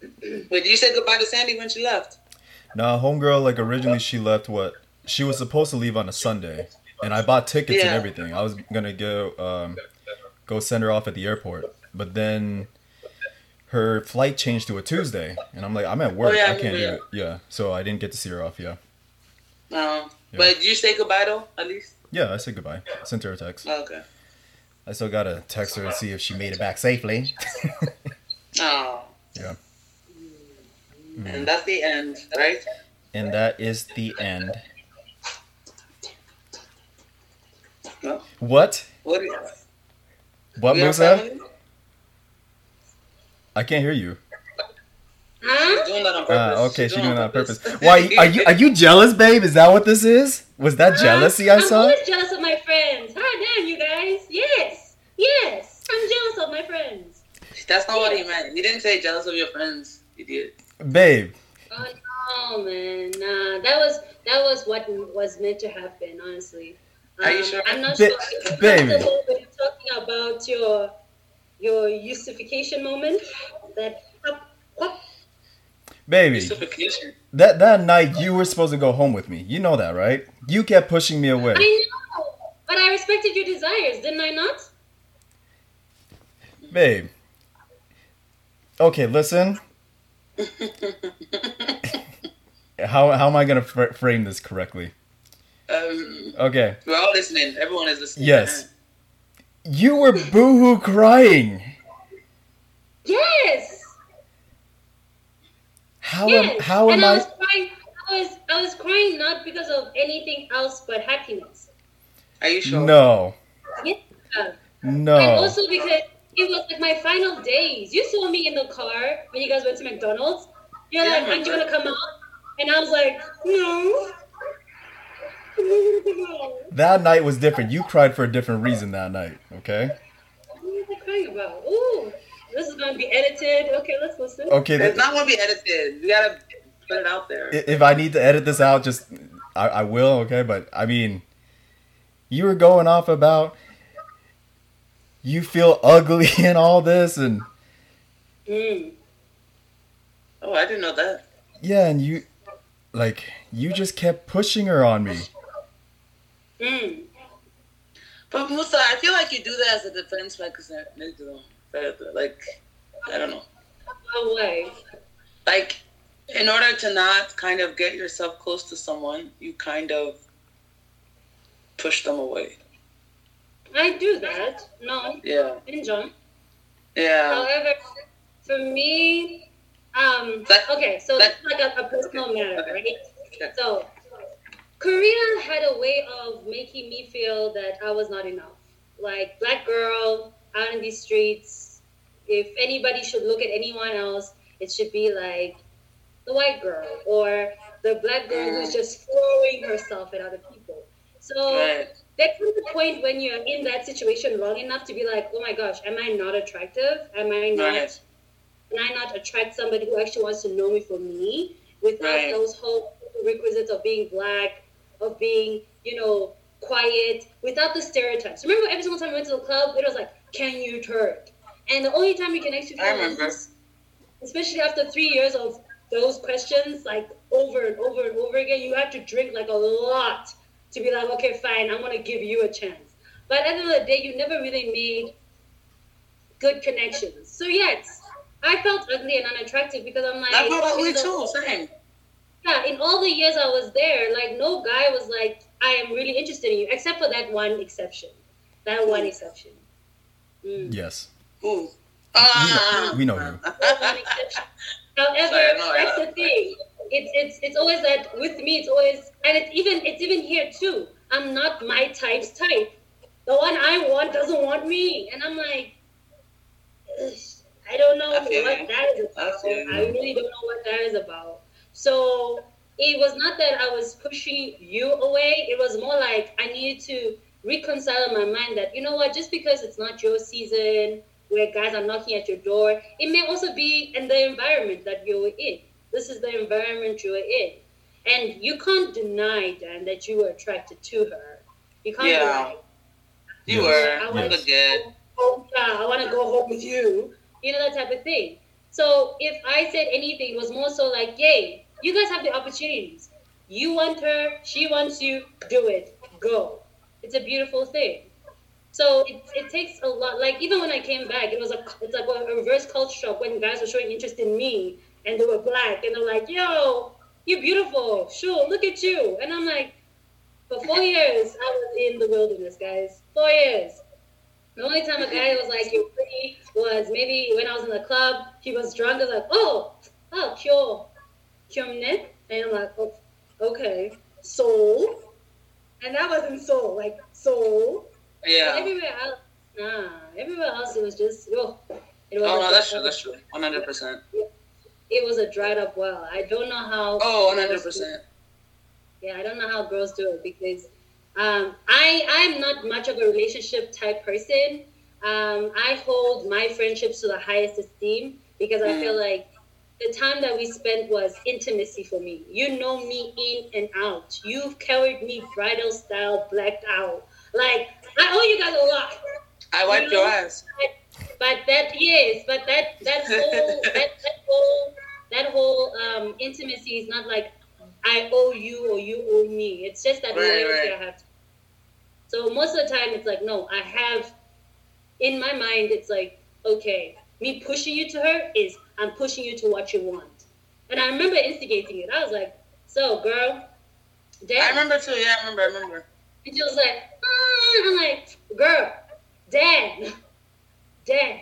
(clears throat) Wait, did you say goodbye to Sandy when she left? Nah, homegirl, like originally she left what? She was supposed to leave on a Sunday, and I bought tickets and Yeah. everything. I was gonna go um, go send her off at the airport, but then her flight changed to a Tuesday, and I'm like, I'm at work, Oh, yeah, I can't yeah. do it. Yeah, so I didn't get to see her off. Yeah, No. Yeah. But did you say goodbye though, at least? yeah, I said goodbye. I sent her a text. Okay. I still gotta text her and see if she made it back safely. (laughs) Oh. Yeah. And that's the end, right? and that is the end. No. What? What? What, Musa? I can't hear you. Huh? She's doing that on purpose. Ah, okay, She's she's doing doing it that on purpose. purpose. Why are you are you jealous, babe? Is that what this is? Was that jealousy I saw? I'm always jealous of my friends. Hi, damn, you guys. Yes, yes. I'm jealous of my friends. That's not what he meant. He didn't say jealous of your friends, idiot. Babe, Oh no, man, nah. That was that was what was meant to happen. Honestly. Um, Are you sure? I'm not Ba- sure. if you're baby. talking about your your justification moment. That. baby, Justification. that that night you were supposed to go home with me. You know that, right? You kept pushing me away. I know, but I respected your desires, didn't I not? Babe. Okay, listen. (laughs) How how am I gonna fr- frame this correctly? Um, Okay, we're all listening. Everyone is listening. Yes. you were boohoo crying. Yes. How yes. am how am and I I? was crying. I was I was crying not because of anything else but happiness. Are you sure? No. And no. also because it was like my final days. You saw me in the car when you guys went to McDonald's. You're Yeah, like, aren't you remember. gonna come out? And I was like, no. I'm not gonna come out. That night was different. You cried for a different reason that night. Okay. What was I crying about? Ooh, this is gonna be edited. Okay, let's listen. Okay. It's th- not going to be edited. You got to put it out there. if I need to edit this out, just I, I will. Okay, but I mean, you were going off about you feel ugly (laughs) and all this, and Mm. oh, I didn't know that. yeah, and you like you just kept pushing her on me. Mm. But Musa, I feel like you do that as a defense mechanism. Like, I don't know. No way. Like, in order to not kind of get yourself close to someone, you kind of push them away. I do that. No, Yeah. in John. Yeah. However, for me, um, That- okay, so that- it's like a, a personal matter, Okay. right? Okay. So, Korea had a way of making me feel that I was not enough. Like, black girl out in these streets, if anybody should look at anyone else, it should be like the white girl or the black girl who's just throwing herself at other people. So, Right. There comes a point when you're in that situation long enough to be like, oh my gosh, am I not attractive? Am I not? Right. Can I not attract somebody who actually wants to know me for me without Right. those whole requisites of being black, of being, you know, quiet, without the stereotypes. Remember, every single time we went to the club, it was like, can you twerk? And the only time you can actually I remember. this, especially after three years of those questions, like over and over and over again, you have to drink like a lot to be like, okay, fine, I'm gonna give you a chance. But at the end of the day, you never really made good connections. So yes, I felt ugly and unattractive because I'm like, I felt ugly in the- too. Same. Yeah, in all the years I was there, like no guy was like, I am really interested in you, except for that one exception. That one exception. Mm. Yes, Ooh. Ah. we know you. That one exception. However, Sorry, no, I- that's the thing. It's it's it's always that with me. It's always and it's even it's even here too. I'm not my type's type. The one I want doesn't want me, and I'm like, I don't know I what you. that is about. you. I really don't know what that is about. So it was not that I was pushing you away. It was more like I needed to reconcile in my mind that you know what, just because it's not your season where guys are knocking at your door, it may also be in the environment that you're in. This is the environment you're in. And you can't deny, Dan, that you were attracted to her. You can't Yeah. deny. You were. I want good. oh yeah, I want to go home with you. You know that type of thing. So if I said anything, it was more so like, yay, you guys have the opportunities. You want her, she wants you, do it, go. It's a beautiful thing. So it, it takes a lot. Like even when I came back, it was a it's like a reverse culture shock when guys were showing interest in me and they were black and they're like, yo, you're beautiful. Sure, look at you. And I'm like, for four years I was in the wilderness, guys. Four years. The only time a guy was like, "You're pretty," was maybe when I was in the club. He was drunk. I was like, "Oh, oh, kyo, kyomne," and I'm like, oh, "Okay, soul," and that wasn't soul, like soul. Yeah. But everywhere else, nah. Everywhere else, it was just oh. It was Oh no, that's true. That's true. One hundred percent. It was a dried up well. I don't know how. Oh, Oh, one hundred percent. Yeah, I don't know how girls do it because um, I I'm not much of a relationship type person. Um, I hold my friendships to the highest esteem because I Mm. feel like the time that we spent was intimacy for me. You know me in and out. You've carried me bridal style, blacked out. Like I owe you guys a lot. I wiped your ass. But that yes, but that that whole that, that whole that whole um, intimacy is not like I owe you or you owe me. It's just that Right, loyalty right. I have. To. So most of the time, it's like no, I have. In my mind, it's like okay, me pushing you to her is I'm pushing you to what you want. And I remember instigating it. I was like, so girl, damn. I remember too. Yeah, I remember. I remember. And she was like, mm. I'm like, girl, dad, dad,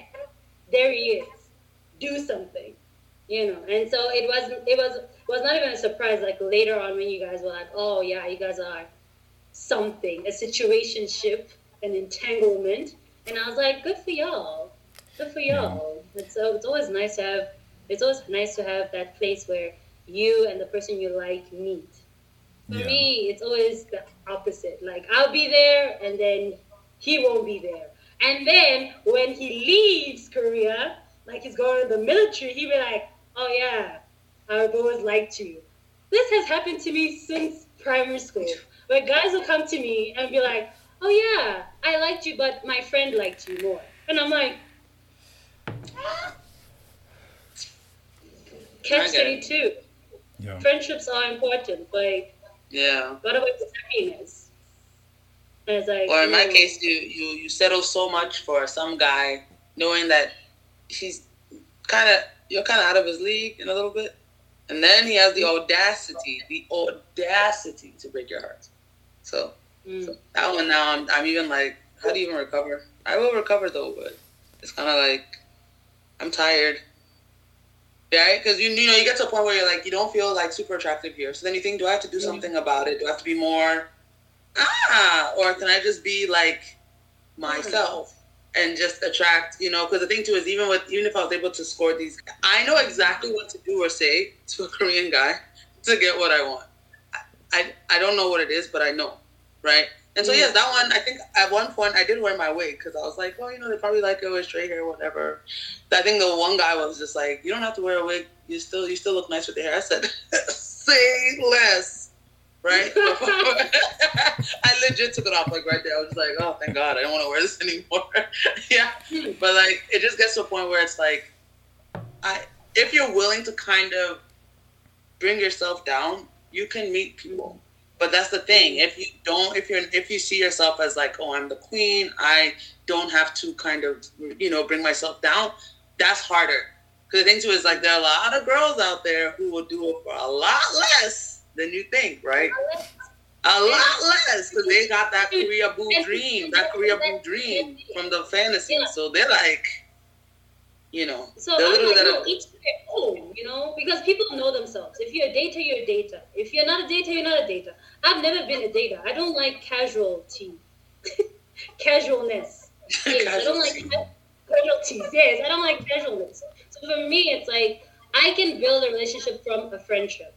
there he is. Do something, you know. And so it wasn't. It was was not even a surprise. Like later on, when you guys were like, oh yeah, you guys are something, a situationship, an entanglement, and I was like, good for y'all, good for y'all. It's so it's always nice to have. It's always nice to have that place where you and the person you like meet. For Yeah. me, it's always the opposite. Like I'll be there, and then he won't be there. And then when he leaves Korea, like he's going to the military, he'd be like, "Oh yeah, I've always liked you." This has happened to me since primary school, where guys will come to me and be like, "Oh yeah, I liked you, but my friend liked you more," and I'm like, (sighs) "Catch I get twenty it. two. Yeah. Friendships are important, but Yeah. what about the happiness?" And it's like, Or in my case, you you you settle so much for some guy, knowing that he's kind of you're kind of out of his league in a little bit, and then he has the audacity, the audacity to break your heart. So Mm. that one now, I'm I'm even like, how do you even recover? I will recover though, but it's kind of like I'm tired. Right? Because you you know you get to a point where you're like you don't feel like super attractive here. So then you think, do I have to do something about it? Do I have to be more ah, or can I just be like myself and just attract? You know, because the thing too is even with even if I was able to score these, I know exactly what to do or say to a Korean guy to get what I want. I I, I don't know what it is, but I know, right? And so yes, that one I think at one point I did wear my wig because I was like, well, you know, they probably like it with straight hair, whatever. I think the one guy was just like, you don't have to wear a wig. You still you still look nice with the hair. I said, (laughs) say less, right? (laughs) I legit took it off like right there. I was like, oh, thank God, I don't want to wear this (laughs) anymore. yeah, but like it just gets to a point where it's like, I if you're willing to kind of bring yourself down, you can meet people. But that's the thing. If you don't, if you're, if you see yourself as like, oh, I'm the queen, I don't have to kind of, you know, bring myself down. That's harder. Because the thing too is like there are a lot of girls out there who will do it for a lot less than you think, right? A lot less because they got that Korea boo dream, that Korea boo dream from the fantasy. So they're like, you know, So I'm literally like, that. no, each their own, you know, because people know themselves. If you're a dater, you're a dater. If you're not a data, you're not a data. I've never been a data. I don't like casualty, (laughs) casualness. (laughs) I don't like ca- casualties. Yes, I don't like casualness. So for me, it's like I can build a relationship from a friendship.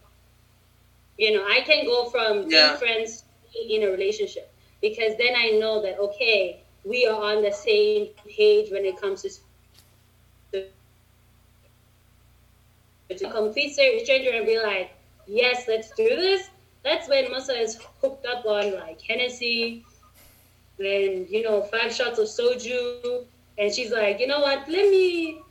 You know, I can go from Yeah. being friends to in a relationship because then I know that okay, we are on the same page when it comes to to complete stranger and be like, yes, let's do this. That's when Musa is hooked up on like Hennessy and you know five shots of soju, and she's like, you know what? Let me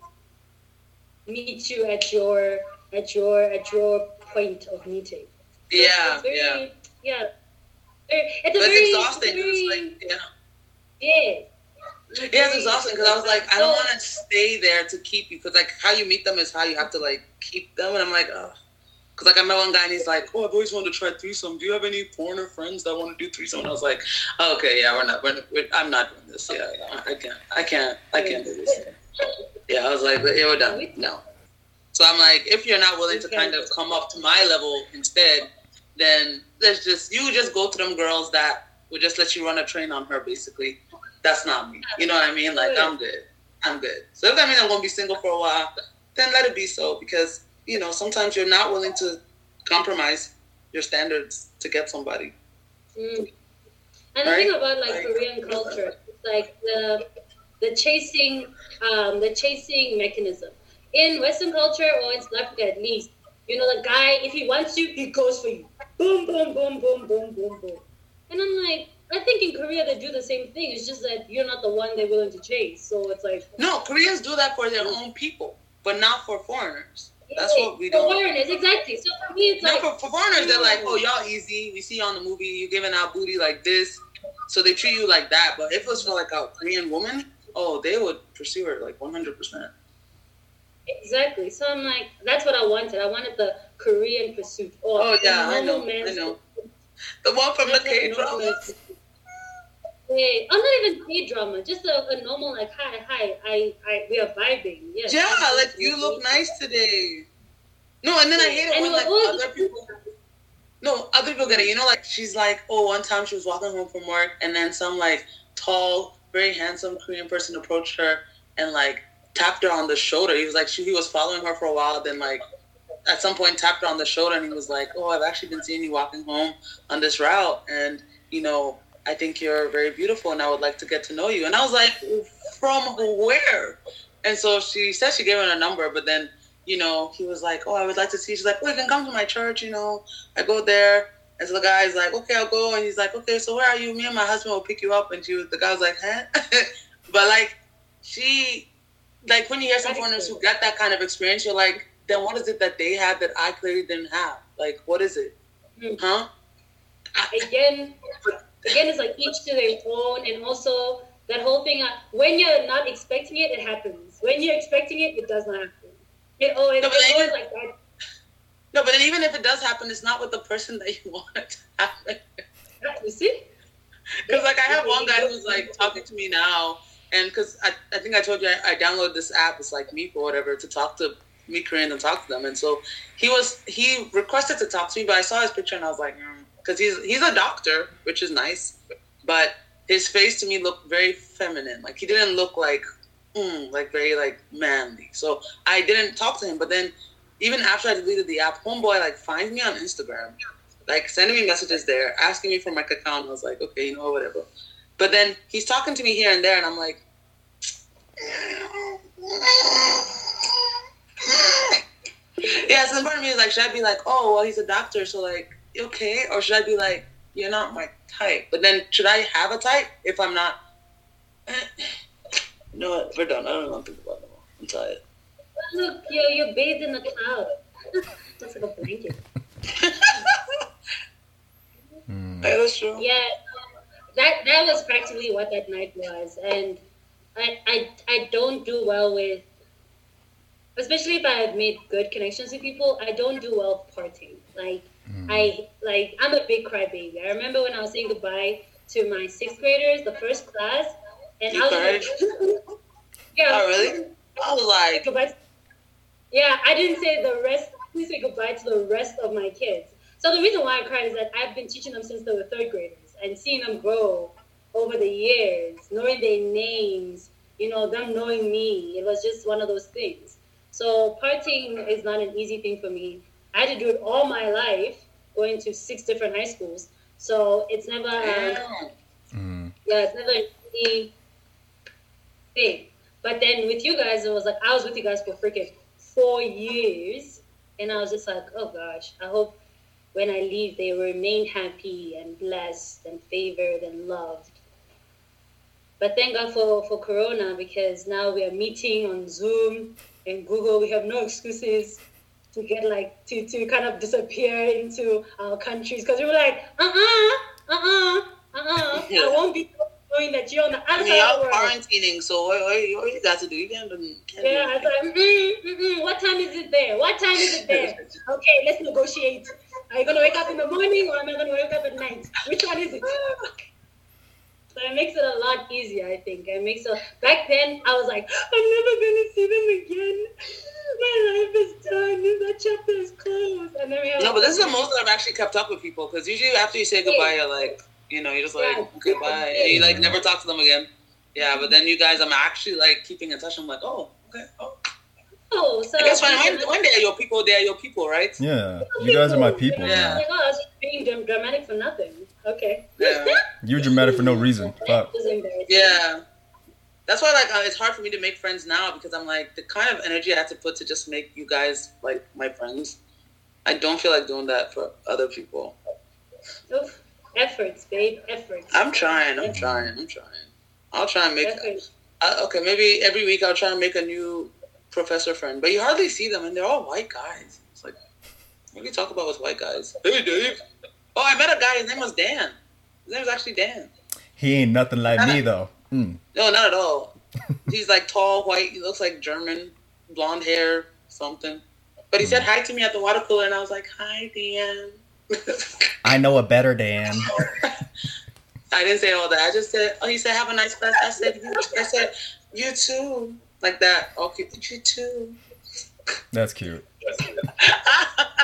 meet you at your at your at your point of meeting. Yeah, very, yeah. yeah. It's a But very, it's exhausting. very, It's like, yeah. yeah. Yeah, it's exhausting because I was like, I don't want to stay there to keep you because like how you meet them is how you have to like keep them, and I'm like, oh, Cause like I met one guy and he's like, "Oh, I've always wanted to try threesome. Do you have any foreigner friends that want to do threesome?" And I was like, oh, "Okay, yeah, we're not. We're, we're, I'm not doing this. Yeah, I can't. I can't. I can't do this." (laughs) Yeah, I was like, "Yeah, we're done. No." So I'm like, if you're not willing to kind of come up to my level instead, then let's just you just go to them girls that would just let you run a train on her. Basically, that's not me. You know what I mean? Like I'm good. I'm good. So if that means I'm gonna be single for a while, then let it be so because you know, sometimes you're not willing to compromise your standards to get somebody. Mm. And the thing about like Korean culture, it's like the the chasing um, the chasing mechanism. In Western culture or in South Africa at least, you know, the guy if he wants you, he goes for you. Boom, boom, boom, boom, boom, boom, boom. And I'm like, I think in Korea they do the same thing. It's just that you're not the one they're willing to chase. So it's like No, Koreans do that for their own people, but not for foreigners. That's what we do. For foreigners, exactly. So for me, it's no, like for, for foreigners, they're like, hmm. oh, y'all easy. We see you on the movie, you giving out booty like this, so they treat you like that. But if it was for like a Korean woman, oh, they would pursue her like one hundred percent. Exactly. So I'm like, that's what I wanted. I wanted the Korean pursuit. Or Oh yeah, I know, I know. The one from the K drama. Hey, I'm not even K drama. Just a, a normal like, hi, hi, I, I, we are vibing. Yes. Yeah, like you look nice today. No, and then I hate it And when like all- other people. No, other people get it. You know, like she's like, oh, one time she was walking home from work, and then some like tall, very handsome Korean person approached her and like tapped her on the shoulder. He was like, she, he was following her for a while, then like at some point tapped her on the shoulder, and he was like, oh, I've actually been seeing you walking home on this route, and you know, I think you're very beautiful, and I would like to get to know you. And I was like, from where? And so she said she gave him a number, but then you know, he was like, "Oh, I would like to see." you." She's like, "Well, you can come to my church." You know, I go there, and so the guy's like, "Okay, I'll go." And he's like, "Okay, so where are you? Me and my husband will pick you up." And she, was, the guy was like, "Huh?" (laughs) but like, she, like, when you hear some foreigners who got that kind of experience, you're like, then what is it that they had that I clearly didn't have? Like, what is it? Hmm. Huh? Again, again, it's like each to their own, and also that whole thing. Uh, when you're not expecting it, it happens. When you're expecting it, it does not happen. It always, No, it's always like that. No, but even if it does happen, it's not with the person that you (laughs) want it to happen. You see? (laughs) Because like I have one guy who's like talking to me now, and because I, I think I told you I, I downloaded this app, it's like Meeff or whatever, to talk to meet Koreans and talk to them. And so he was he requested to talk to me, but I saw his picture and I was like, because he's he's a doctor, which is nice, but his face to me looked very feminine. Like he didn't look like mm, like very like manly. So I didn't talk to him. But then even after I deleted the app, homeboy like finds me on Instagram like sending me messages there, asking me for my account. I was like, okay, you know, whatever. But then he's talking to me here and there, and I'm like, yeah. So part of me is like, should I be like, oh, well, he's a doctor, so like, okay, or should I be like, you're not my type? But then should I have a type if I'm not? You know what? We're done. I don't know what to think about it anymore. I'm tired. Look, you're, you're bathed in the cloud. (laughs) That's like a blanket. (laughs) Mm. Yeah, that's true. Yeah, that that was practically what that night was, and I I I don't do well with, especially if I have made good connections with people. I don't do well parting. Like Mm. I like I'm a big crybaby. I remember when I was saying goodbye to my sixth graders, the first class, and You I was like, (laughs) yeah, Oh, really? I was like, goodbye. Yeah, I didn't say the rest. Please say goodbye to the rest of my kids. So the reason why I cried is that I've been teaching them since they were third graders and seeing them grow over the years, knowing their names, you know, them knowing me. It was just one of those things. So parting is not an easy thing for me. I had to do it all my life, going to six different high schools. So it's never. Um. Mm. yeah, it's never an easy thing. But then with you guys, it was like I was with you guys for freaking four years, and I was just like, oh gosh, I hope when I leave they remain happy and blessed and favored and loved. But thank God for, for Corona because now we are meeting on Zoom and Google. We have no excuses to get like to, to kind of disappear into our countries because we were like, uh uh-uh, uh, uh, uh, uh, I won't be knowing that you're on the I other mean, side the quarantining, so what, what, what you got to do? You can't. Can't Yeah, I was like, mm, mm, mm, what time is it there? What time is it there? (laughs) Okay, let's negotiate. Are you gonna wake up in the morning or am I gonna wake up at night? Which one is it? (laughs) So it makes it a lot easier, I think. It makes it back then I was like, I'm never gonna see them again. (laughs) My life is done. That chapter is closed. And then we have No, but this is the most that I've actually kept up with people because usually after you say goodbye, you're like, you know, you're just like, Yeah. okay, bye, and you like never talk to them again. Yeah, but mm-hmm. then you guys, I'm actually like keeping in touch. I'm like, oh, okay, oh. Oh, so I guess when, when, when they are your people, they are your people, right? Yeah, you guys are my people. Yeah. man. Like, oh, I was just being dramatic for nothing. Okay. Yeah. (laughs) You're dramatic for no reason. Fuck. It was embarrassing. Yeah. That's why, like, uh, it's hard for me to make friends now because I'm like the kind of energy I have to put to just make you guys like my friends. I don't feel like doing that for other people. Oof. Efforts, babe. Efforts. I'm trying. I'm trying. I'm trying. I'll try and make. Uh, okay, maybe every week I'll try and make a new professor friend, but you hardly see them, and they're all white guys. It's like, what do you talk about with white guys? Hey, Dave. Oh, I met a guy. His name was Dan. His name was actually Dan. He ain't nothing like me though. Mm. No, not at all. (laughs) He's like tall, white. He looks like German, blonde hair, something. But he said hi to me at the water cooler, and I was like, "Hi, Dan." I know a better Dan. (laughs) I didn't say all that. I just said, "Oh, he said have a nice class." I said, "You." I said, "You too." Like that. Okay, you too. That's cute. (laughs)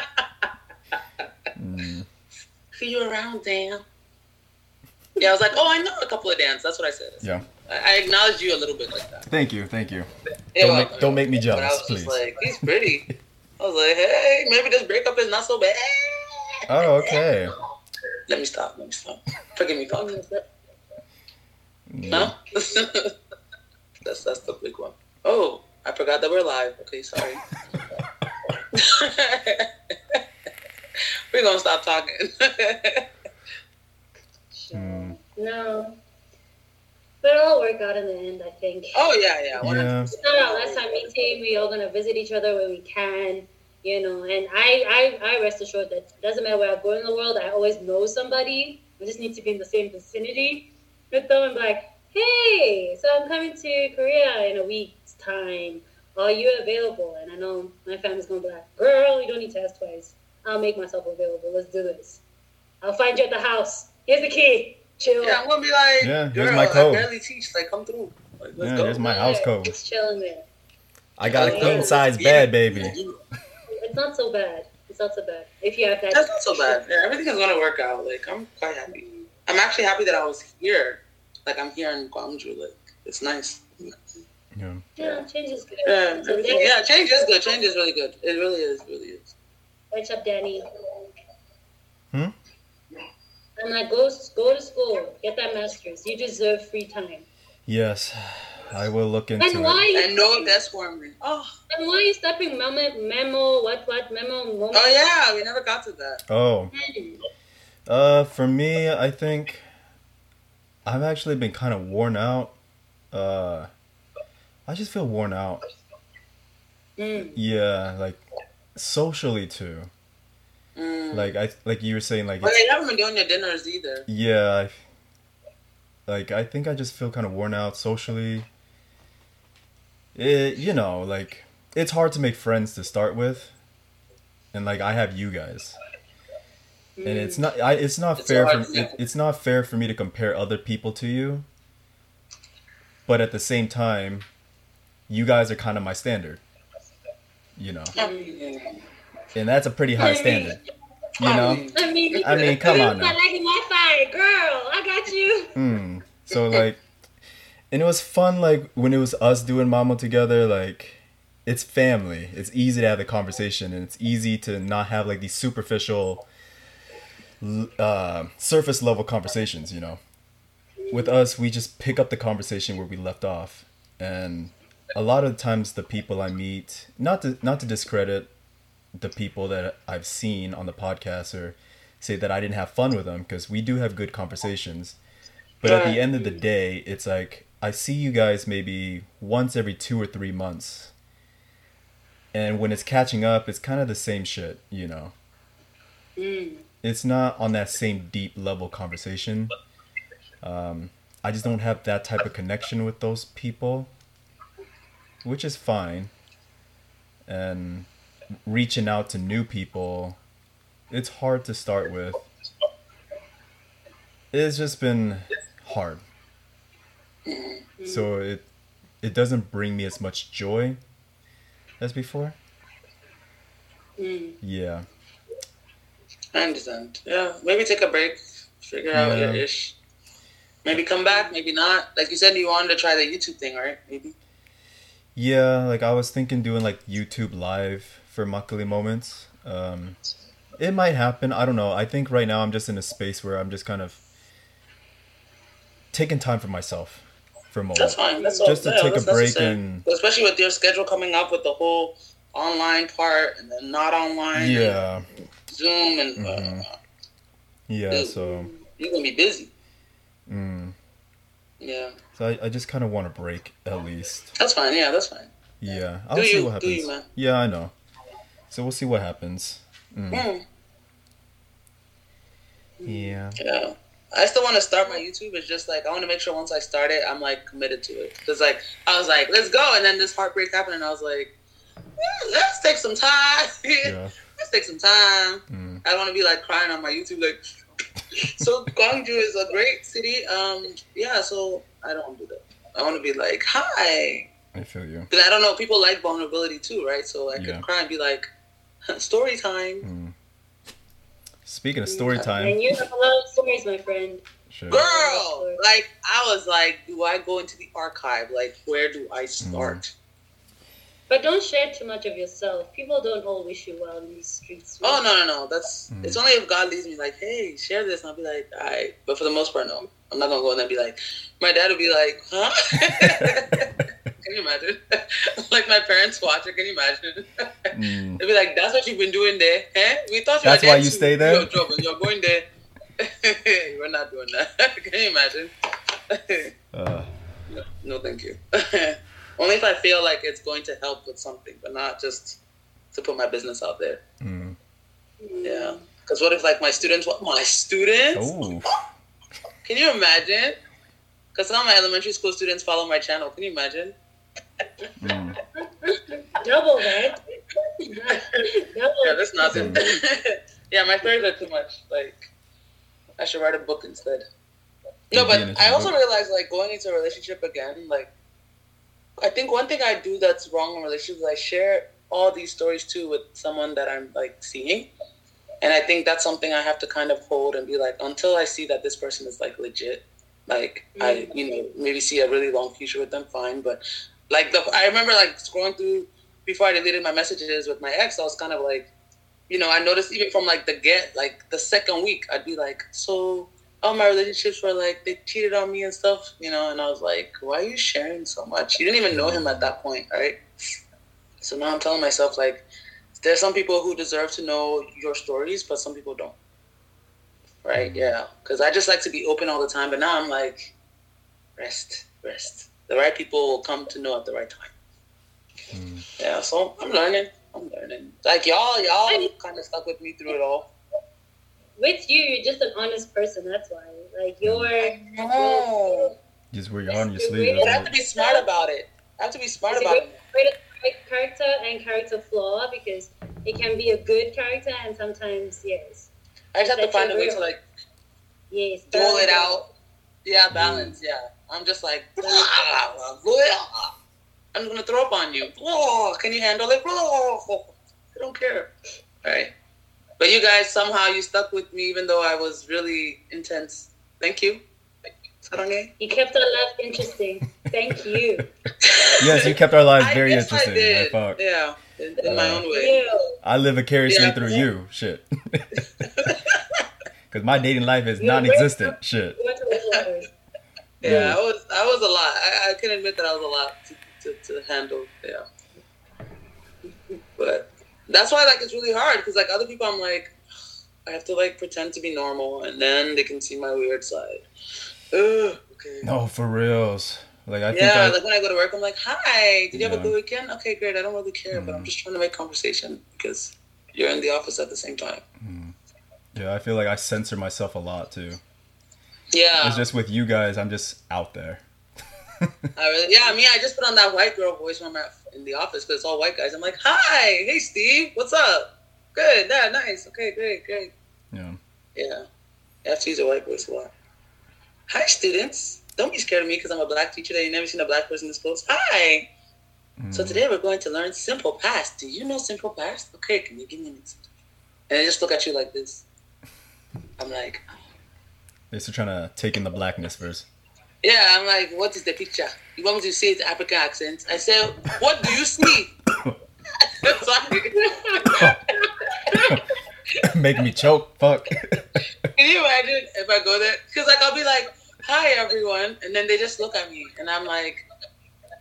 See you around, Dan. Yeah, I was like, "Oh, I know a couple of Dans." That's what I said. Yeah. I, I acknowledged you a little bit like that. Thank you. Thank you. Don't make, don't make me But I jealous, was please. just like, "He's pretty." I was like, "Hey, maybe this breakup is not so bad." Oh, okay. Let me stop. Let me stop. Forgive me, talk. Mm. No? (laughs) that's that's the big one. Oh, I forgot that we're live. Okay, sorry. (laughs) (laughs) we're gonna stop talking. (laughs) Mm. No. But it'll all work out in the end, I think. oh yeah, yeah. Yeah. It's not our last time meeting. We all gonna visit each other when we can, you know. And I, I, I rest assured that it doesn't matter where I go in the world, I always know somebody. We just need to be in the same vicinity with them and be like, hey, so I'm coming to Korea in a week's time. Are you available? And I know my family's gonna be like, girl, you don't need to ask twice. I'll make myself available. Let's do this. I'll find you at the house. Here's the key. Chill. Yeah, I'm gonna be like, Yeah, girl, here's my code. I barely teach. Like, come through. Like, let's Yeah, go. here's my house code. Just chilling there. I got a Yeah. queen size bed, baby. It's not so bad. It's not so bad. If you have that. That's not so bad. Yeah, everything is gonna work out. Like, I'm quite happy. I'm actually happy that I was here. Like, I'm here in Gwangju. Like, it's nice. Yeah. Yeah, change is good. Yeah, So yeah, change is good. Change is really good. It really is. Really is. What's up, Danny? Hmm? I'm like, go go to school, get that master's. You deserve free time. Yes, I will look into And why? it. You, And no desk warming. Oh, and why are you stopping memo? Memo? What? What? Memo? Memo? oh yeah, we never got to that. Oh, Hmm. uh, for me, I think I've actually been kind of worn out. Uh, I just feel worn out. Hmm. Yeah, like socially too. Mm. Like I, like you were saying, like But you haven't been doing your dinners either. yeah, I, like I think I just feel kind of worn out socially. It, you know, like it's hard to make friends to start with, and like I have you guys. and it's not I, it's not It's fair hard, for it, it's not fair for me to compare other people to you but at the same time you guys are kind of my standard you know. And that's a pretty high standard you know? I mean, i mean come on now. got like my fire, girl. I got you. mm. so like and it was fun like when it was us doing mama together like it's family. It's easy to have the conversation and it's easy to not have like these superficial uh, surface level conversations you know? With us we just pick up the conversation where we left off and a lot of times the people i meet not to not to discredit the people that i've seen on the podcast or say that i didn't have fun with them because we do have good conversations. But at the end of the day it's like i see you guys maybe once every two or three months. And when it's catching up it's kind of the same shit you know? Mm. it's not on that same deep level conversation. Um, I just don't have that type of connection with those people, which is fine. And reaching out to new people, it's hard to start with. It's just been hard. So it it doesn't bring me as much joy as before. Mm. Yeah. I understand. Yeah, maybe take a break, figure out Yeah. your ish. Maybe come back, maybe not. Like you said, you wanted to try the YouTube thing, right? Maybe. Yeah, like I was thinking doing like YouTube live for Makali moments. Um it might happen. I don't know. I think right now I'm just in a space where I'm just kind of taking time for myself for a moment. That's fine. That's all. Just to yeah, take a break and especially with your schedule coming up with the whole online part and then not online. and yeah. Zoom and Mhm. uh, Yeah, Dude. so you're gonna be busy. mm, Yeah, so I, I just kind of want a break at least. that's fine. Yeah, that's fine. Yeah, I'll Do see you- what do happens. you, man. Yeah, I know. So we'll see what happens. Mm. Mm, Yeah. yeah. I still want to start my YouTube. It's just like I want to make sure once I start it, I'm like committed to it. Cause like I was like, let's go, and then this heartbreak happened, and I was like, "Eh, let's take some time. (laughs) Yeah. let's take some time. Mm. I don't want to be like crying on my YouTube like. So Gwangju is a great city. Um, yeah. So I don't want to do that. I want to be like, hi, I feel you. because I don't know. People like vulnerability too, right? So I could Yeah. cry and be like, (laughs) story time, Mm. Speaking of story time, And you have a lot of stories, my friend. sure. girl. Like I was like, do I go into the archive? Like, where do I start? But don't share too much of yourself. People don't all wish you well in these streets. Oh no, no, no. That's Mm. it's only if God leads me. Like, hey, share this, and I'll be like, all right. But for the most part, no. I'm not gonna go in there and be like, my dad would be like, huh? (laughs) Can you imagine? (laughs) like my parents watch it. Can you imagine? Mm. They'd be like, "That's what you've been doing there, eh? We thought you That's were why there you too. stay there? You're. You're going there. (laughs) we're not doing that. Can you imagine? Uh, no, no, thank you. Only if I feel like it's going to help with something, but not just to put my business out there. mm. Yeah. Because what if like my students? What my students? (laughs) Can you imagine? Because some of my elementary school students follow my channel. Can you imagine? mm. (laughs) Double that. (laughs) Double Yeah, that's nothing. yeah, my stories are too much. Like, I should write a book instead. No, but I also book. realized like going into a relationship again, like, I think one thing I do that's wrong in relationships is I share all these stories too with someone that I'm like seeing, and I think that's something I have to kind of hold and be like until I see that this person is like legit, like I mm-hmm. you know maybe see a really long future with them, fine. But like the I remember like scrolling through before I deleted my messages with my ex, I was kind of like, you know, I noticed even from like the get, like the second week, I'd be like, so all my relationships were like they cheated on me and stuff, you know, and I was like, why are you sharing so much? You didn't even know him at that point, right? So now I'm telling myself like, there's some people who deserve to know your stories, but some people don't. Right? Yeah, because I just like to be open all the time, but now I'm like, rest, rest. The right people will come to know at the right time. Mm. Yeah, so I'm learning. I'm learning. Like y'all, y'all kind of stuck with me through it all. With you, you're just an honest person. That's why. Like you're. No, just wear your heart on your You're sleeve. but I have to be smart about it. I have to be smart It's a about great, it. great, great character and character flaw because it can be a good character and sometimes yes, I just have to find a way real- to like yes. duel it out. Yeah, balance. Yeah, I'm just like, I'm gonna throw up on you. Can you handle it? I don't care. Right. But you guys somehow you stuck with me even though I was really intense. Thank you. Sarange. You kept our life interesting. Thank you. (laughs) Yes, you kept our lives I very interesting. I did. Fuck. Yeah, in, in my Uh, own way. You. I live vicariously Yeah. through you. Shit. (laughs) Because my dating life is non-existent. Shit. You went to the waters. Yeah, I was I was a lot. I, I can admit that I was a lot to, to, to handle. Yeah, but that's why like it's really hard because like other people, I'm like, I have to like pretend to be normal, and then they can see my weird side. Ugh, okay. No, for reals. Like I think yeah, I, like when I go to work, I'm like, "Hi, did you have a good weekend? Okay, great. I don't really care, but I'm Mhm. just trying to make conversation because you're in the office at the same time." yeah, I feel like I censor myself a lot too. Yeah. It's just with you guys, I'm just out there. I really, yeah, me, I just put on that white girl voice when I'm at, in the office because it's all white guys. I'm like, hi, hey, Steve, what's up? Good, yeah, nice. Okay, great, great. Yeah. Yeah. You have to use a white voice a lot. Hi, students. Don't be scared of me because I'm a black teacher that you never seen a black person in this close. Hi. So Mm. today we're going to learn simple past. Do you know simple past? Okay, can you give me an example? And they just look at you like this. I'm like, They're still trying to take in the blackness first. Yeah, I'm like, what is the picture? You want me to say it African accent? I said, what do you see? (laughs) Making me choke. Fuck. (laughs) Can you imagine if I go there? Because like I'll be like, "Hi, everyone," and then they just look at me, and I'm like,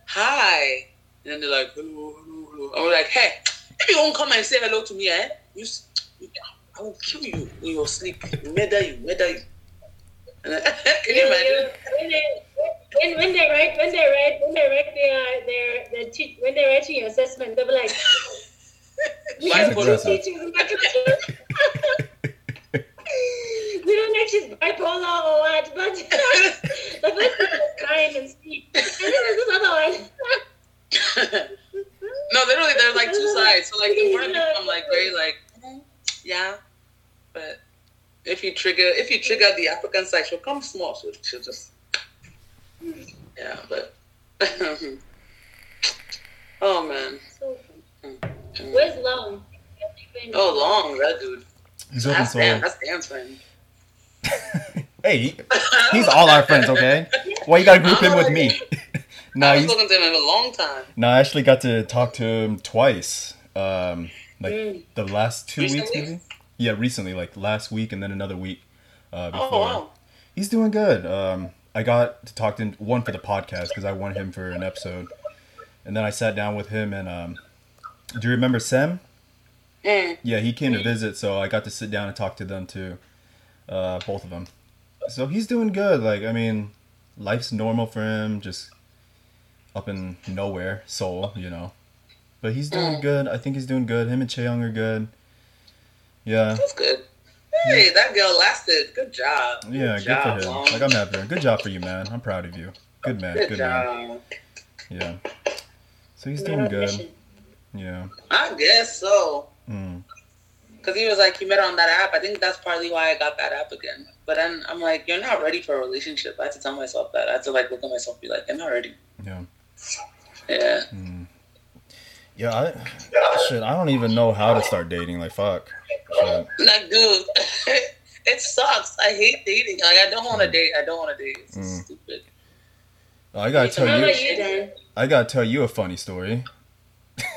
"Hi," and then they're like, "Hello, hello, hello." I'm like, "Hey, if you won't come and say hello to me, eh? You, I will kill you in your sleep, murder you, murder you." Can you imagine? when they when, when they write when they write when they write their their, their te- when they're writing your assessment, they'll be like, "We have two teachers in my class." we don't know if she's bipolar or what, but (laughs) the first one is kind and sweet, and then there's this other one. no, literally, there's like two (laughs) sides. So like, of people, I'm like very like, "Mhm, yeah, but if you trigger, if you trigger the African side, she'll come small. She'll, she'll just, yeah, but. (laughs) oh man. So. Where's Long? Oh, long that dude. He's open That's damn. soul. That's damn friend. (laughs) Hey, he's all our friends, okay? Why you gotta group him with me? no, (laughs) I was he's, looking to him in a long time. no, I actually got to talk to him twice. Um, like Mm. the last two weeks, maybe. Yeah, recently, like last week and then another week uh, before. Oh wow. He's doing good. Um, I got to talk to him one for the podcast because I wanted him for an episode, and then I sat down with him and um, do you remember Sam? Mm. Yeah, he came to visit, so I got to sit down and talk to them too, uh, both of them. So he's doing good. Like I mean, life's normal for him, just up in nowhere, Seoul, you know. But he's doing Mm. good. I think he's doing good. Him and Cheong are good. Yeah, That's good. Hey, that girl lasted. Good job. yeah, good, for him. Long. Like I'm happy. Good job for you, man. I'm proud of you. Good man. Good, Good, man. job. Yeah. So he's doing good. Yeah. I guess so. Mm. Because he was like, he met her on that app. I think that's partly why I got that app again. But then I'm like, you're not ready for a relationship. I had to tell myself that. I had to like look at myself and be like, I'm not ready. Yeah. Yeah. Mm. Yeah. I, shit. I don't even know how to start dating. Like fuck. Shit. Like, (laughs) dude, it sucks. I hate dating. Like, I don't want to date. I don't want to date. It's Mm. stupid. I gotta tell How you. you, I gotta tell you a funny story. (laughs)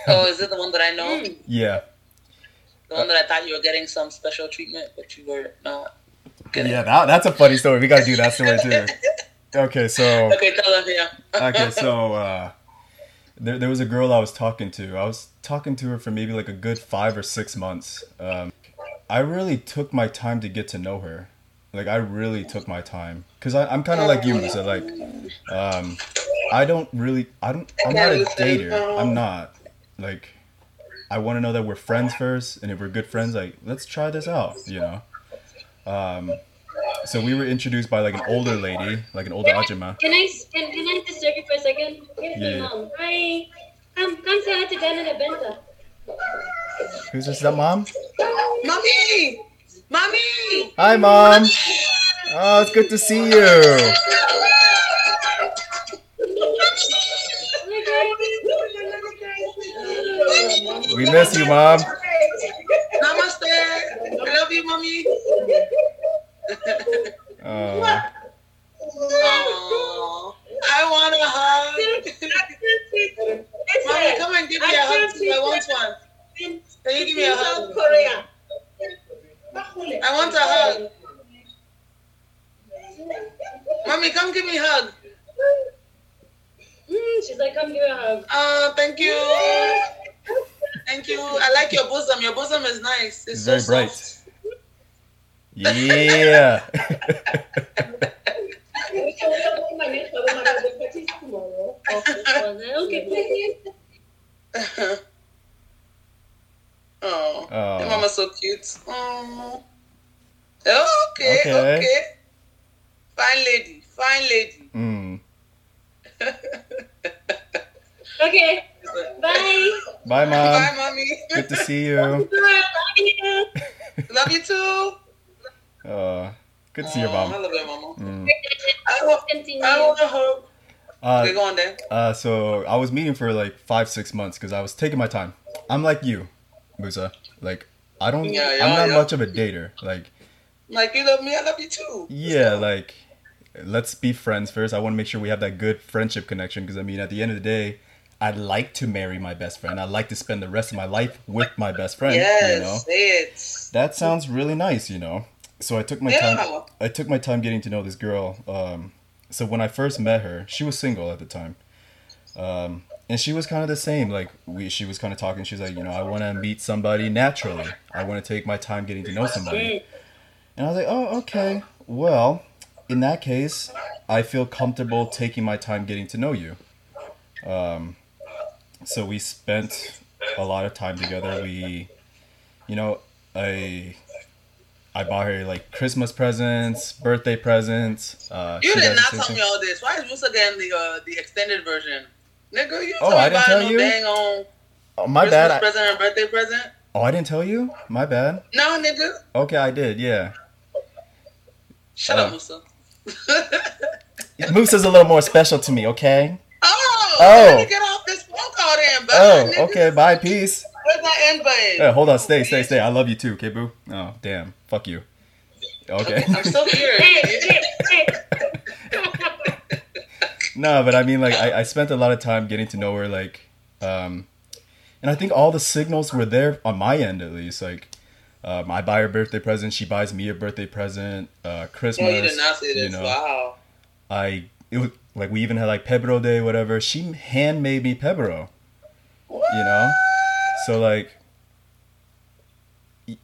Oh, is it the one that I know? Mm. Yeah. The one that I thought you were getting some special treatment, but you were not. getting. Yeah. That, that's a funny story. We gotta do that story too. (laughs) Okay. So. Okay, tell them, yeah. okay, so uh, there, there was a girl I was talking to. I was talking to her for maybe like a good five or six months. Um, I really took my time to get to know her. Like I really took my time because I'm kind of like you, so like um, I don't really I don't I'm not a dater. I'm not like I want to know that we're friends first, and if we're good friends, like let's try this out, you know. Um, so we were introduced by like an older lady, like an older ajima. Can I can, can I disturb you for a second? Here's Yeah, my yeah. mom. Hi. Come come say hi to Dan and Abena. Who's this? Is that mom? Mommy! Mommy! Hi, mom. Oh, it's good to see you. We miss you, mom. Namaste! I love you, mommy. Oh, Aww. I want a hug. Mommy, come and give me a hug. too. I want one. Can you give me a hug? Korea. I want a hug. Mommy, come give me a hug. Mm, she's like, come give me a hug. Oh, thank you. Thank you. I like your bosom. Your bosom is nice. It's It's very so bright. soft. Yeah. Okay, (laughs) oh, Oh. your mama's so cute. Oh. Oh, okay, Okay. okay. fine lady, fine lady. Mm. (laughs) Okay. Bye. Bye, mom. Bye, mommy. Good to see you. Love (laughs) you. Love you too. Uh, good to see your Aw, I love your mama. Mm. I want, Continue. I want a hug. Okay, Uh, go on then. uh, so I was meeting for like five, six months because I was taking my time. I'm like you, Musa. Like I don't. Yeah, yeah, I'm not yeah. much of a dater. Like Like you love me, I love you too. yeah, like let's be friends first. I want to make sure we have that good friendship connection because I mean, at the end of the day, I'd like to marry my best friend. I'd like to spend the rest of my life with my best friend. yes, You know, say it. that sounds really nice. You know, so I took my Yeah. time. I took my time getting to know this girl. Um, so when I first met her, she was single at the time, um, and she was kind of the same. Like we, she was kind of talking. She's like, you know, I want to meet somebody naturally. I want to take my time getting to know somebody. And I was like, oh, okay. Well, in that case, I feel comfortable taking my time getting to know you. Um, so we spent a lot of time together. We, you know, I, I bought her like Christmas presents, birthday presents. Uh, You did not tell me all this. Why is Musa getting the uh, the extended version? Nigga, you Oh, I me didn't about tell no you? dang on Oh, my Christmas bad. I, present and birthday present. oh, I didn't tell you. My bad. No, nigga. Okay, I did. Yeah. Shut Oh. up, Musa. (laughs) Moose is a little more special to me. Okay. oh, Oh. let me get off this phone call then, bye, Oh, nigga. okay. Bye. Peace. Where's that end button? Yeah, hold on. Stay, stay, stay. I love you too, okay, boo? Oh, damn. Fuck you. Okay. I'm still (laughs) here. Hey, hey, hey. no, but I mean, like, I, I spent a lot of time getting to know her, like, um, and I think all the signals were there on my end, at least. Like, um, I buy her birthday present, she buys me a birthday present, uh, Christmas. No, you did not say this. you know, Wow. I, it was, like, we even had, like, Pepero Day, whatever. She handmade me Pepero, What? you know? So, like,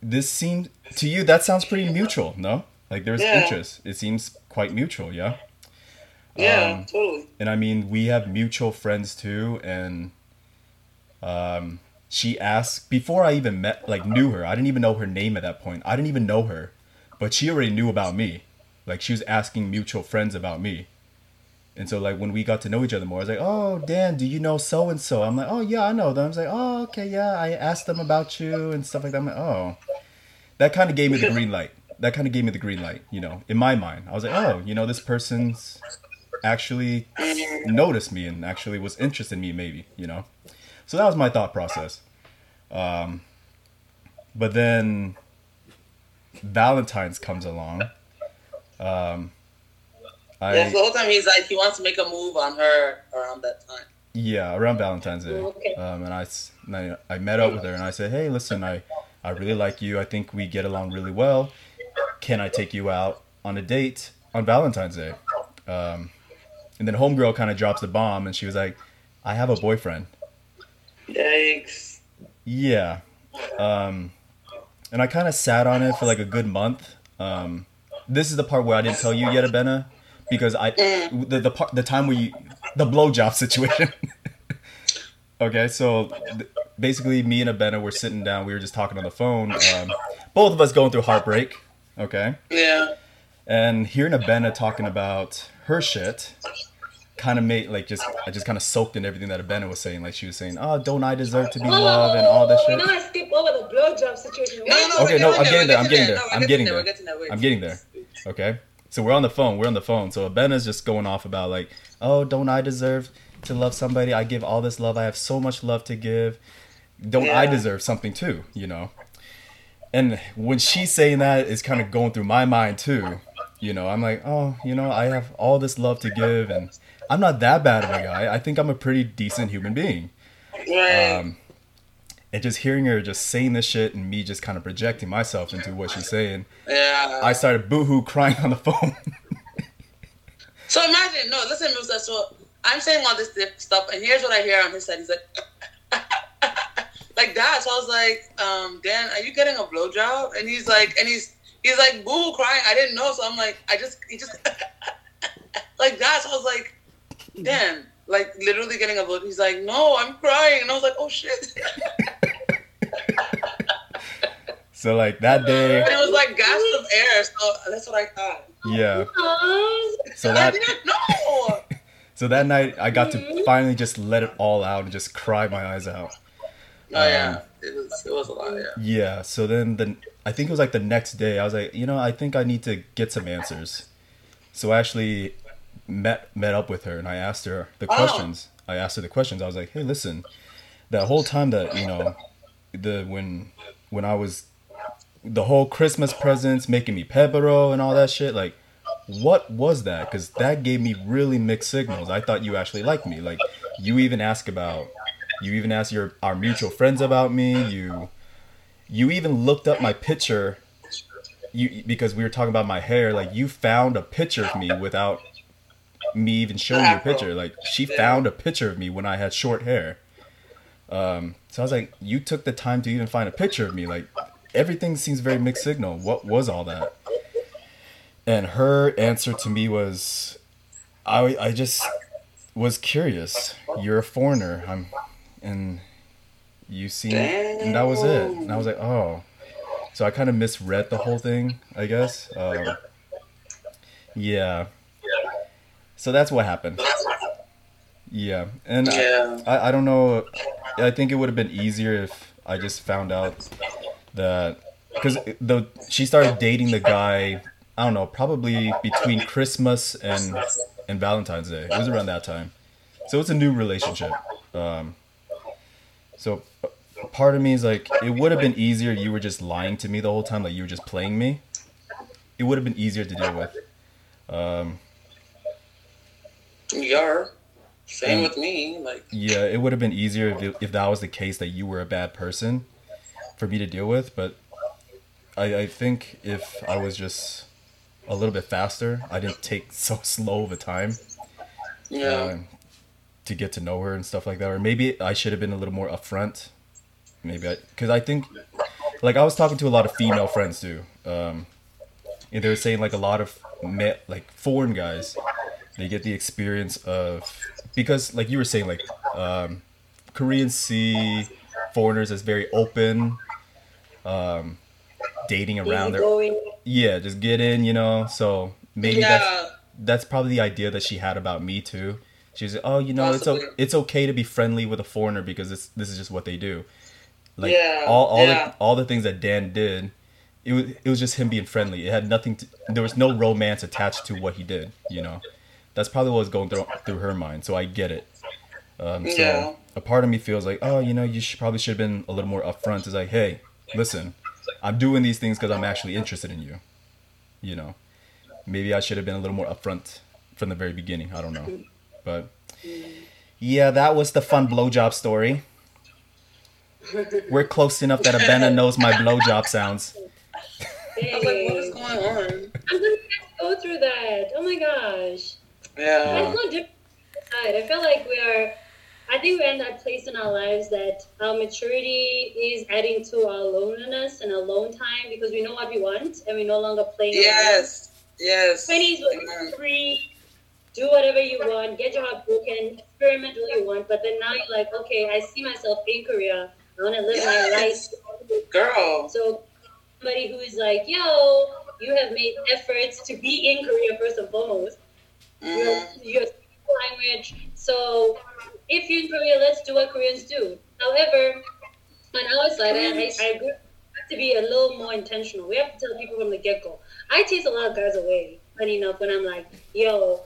this seemed, to you, that sounds pretty mutual, no? Like, there's Yeah. interest. It seems quite mutual, yeah? Yeah, Um, totally. and I mean, we have mutual friends too. And um, she asked before I even met, like, knew her. I didn't even know her name at that point. I didn't even know her, but she already knew about me. Like, she was asking mutual friends about me. And so, like, when we got to know each other more, I was like, "Oh, Dan, do you know so and so?" I'm like, "Oh, yeah, I know them." I was like, "Oh, okay, yeah." I asked them about you and stuff like that. I'm like, "Oh," that kind of gave me the green light. That kind of gave me the green light, you know, in my mind. I was like, "Oh, you know, this person's actually noticed me and actually was interested in me maybe you know so that was my thought process um, but then valentine's comes along um, I, Yes, the whole time he's like he wants to make a move on her around that time. yeah around valentine's day Okay. um, and I, s- and I I met up with her and i said hey listen i i really like you i think we get along really well can i take you out on a date on valentine's day um, and then homegirl kind of drops the bomb and she was like i have a boyfriend Yikes. Yeah. Um, and I kind of sat on it for like a good month. Um, this is the part where I didn't tell you yet, Abena, because I the the part the time where you the blowjob situation. (laughs) okay, so th- basically, me and Abena were sitting down. We were just talking on the phone. Um, both of us going through heartbreak. Okay, Yeah. and hearing Abena talking about her shit kind of made like just I just kind of soaked in everything that Abena was saying. Like she was saying, "Oh, don't I deserve to be loved?" and all this You shit. know, I skip over the blowjob situation. No, no, Okay, we're no, I'm getting getting there. I'm getting there. I'm getting there. getting there. Wait. I'm getting there. Okay. So we're on the phone. We're on the phone. So Bena's just going off about like, oh, don't I deserve to love somebody? I give all this love. I have so much love to give. Don't I deserve something too? You know. And when she's saying that, it's kind of going through my mind too. You know, I'm like, oh, you know, I have all this love to give, and I'm not that bad of a guy. I think I'm a pretty decent human being. Right. Um, and just hearing her just saying this shit and me just kind of projecting myself into what she's saying, yeah. I started boohoo crying on the phone. So imagine, no, listen, Musa. So I'm saying all this stuff, and here's what I hear on his side. He's like, (laughs) like that. So I was like, um, Dan, are you getting a blowjob? And he's like, and he's he's like, boo, crying. I didn't know. So I'm like, I just, he just (laughs) like that. So I was like, Dan, like literally getting a blow. He's like, no, I'm crying, and I was like, oh shit. (laughs) so like that day, And it was like gasps of air. So that's what I thought. yeah. So that didn't (laughs) so that night I got to Mhm. finally just let it all out and just cry my eyes out. Oh yeah, it was it was a lot. Yeah. Yeah. So then the I think it was like the next day I was like, you know, I think I need to get some answers. So I actually met met up with her and I asked her the Oh. questions. I asked her the questions. I was like, hey, listen, that whole time that you know, the when when I was the whole Christmas presents making me pepero and all that shit, like. What was that? Because that gave me really mixed signals. I thought you actually liked me. Like, you even ask about, you even asked your our mutual friends about me. You, you even looked up my picture. You because we were talking about my hair. Like, you found a picture of me without me even showing you a picture. Like, she found a picture of me when I had short hair. Um, so I was like, you took the time to even find a picture of me. Like, everything seems very mixed signal. What was all that? And her answer to me was, I I just was curious. You're a foreigner. I'm, and you seem, and that was it. And I was like, oh. So I kind of misread the whole thing, I guess. Um, yeah. So that's what happened. Yeah, and I- Yeah. I, I don't know. I think it would have been easier if I just found out that because the she started dating the guy. I don't know, probably between Christmas and and Valentine's Day. It was around that time, so it's a new relationship. Um, so part of me is like, it would have been easier. You were just lying to me the whole time, like you were just playing me. It would have been easier to deal with. Um, You are. Same Mm. with me. Like Yeah, it would have been easier if, (laughs) if that was the case that you were a bad person for me to deal with. But I, I think if I was just a little bit faster, I didn't take (laughs) so slow of a time yeah. um, to get to know her and stuff like that. Or maybe I should have been a little more upfront. Maybe I, because I think, like I was talking to a lot of female friends too. Um, and they were saying like a lot of ma- like foreign guys, they get the experience of because like you were saying like um, Koreans see foreigners as very open, um, dating around their yeah, just get in, you know. So maybe that's yeah. that's probably the idea that she had about me too. She's like, oh, you know, it's o- it's okay to be friendly with a foreigner because it's, this is just what they do. Like Yeah, all all yeah. the all the things that Dan did, it was it was just him being friendly. It had nothing to. There was no romance attached to what he did. You know, that's probably what was going through through her mind. So I get it. Um, so Yeah. a part of me feels like, oh, you know, you should, probably should have been a little more upfront. It's like, hey, listen, I'm doing these things because I'm actually interested in you. You know, maybe I should have been a little more upfront from the very beginning. I don't know, but yeah, that was the fun blowjob story. We're close enough that Abena (laughs) knows my blowjob sounds. I was like, what is going on? I'm gonna go through that. Oh my gosh. Yeah. It's not different. side. I feel like we are. I think we're in that place in our lives that our maturity is adding to our loneliness and alone time because we know what we want and we no longer play. Yes. Yes. Twenties was free. Do whatever you want. Get your heart broken. Experiment all you want. But then now you're like, okay, I see myself in Korea. I want to live my Yes. life. Girl. So somebody who is like, yo, you have made efforts to be in Korea first and foremost. You're, Mhm. you're speaking language. So if you're in Korea, let's do what Koreans do. However, on our side, I, I, I agree. Have to be a little more intentional. We have to tell people from the get go. I chase a lot of guys away, funny enough, when I'm like, yo,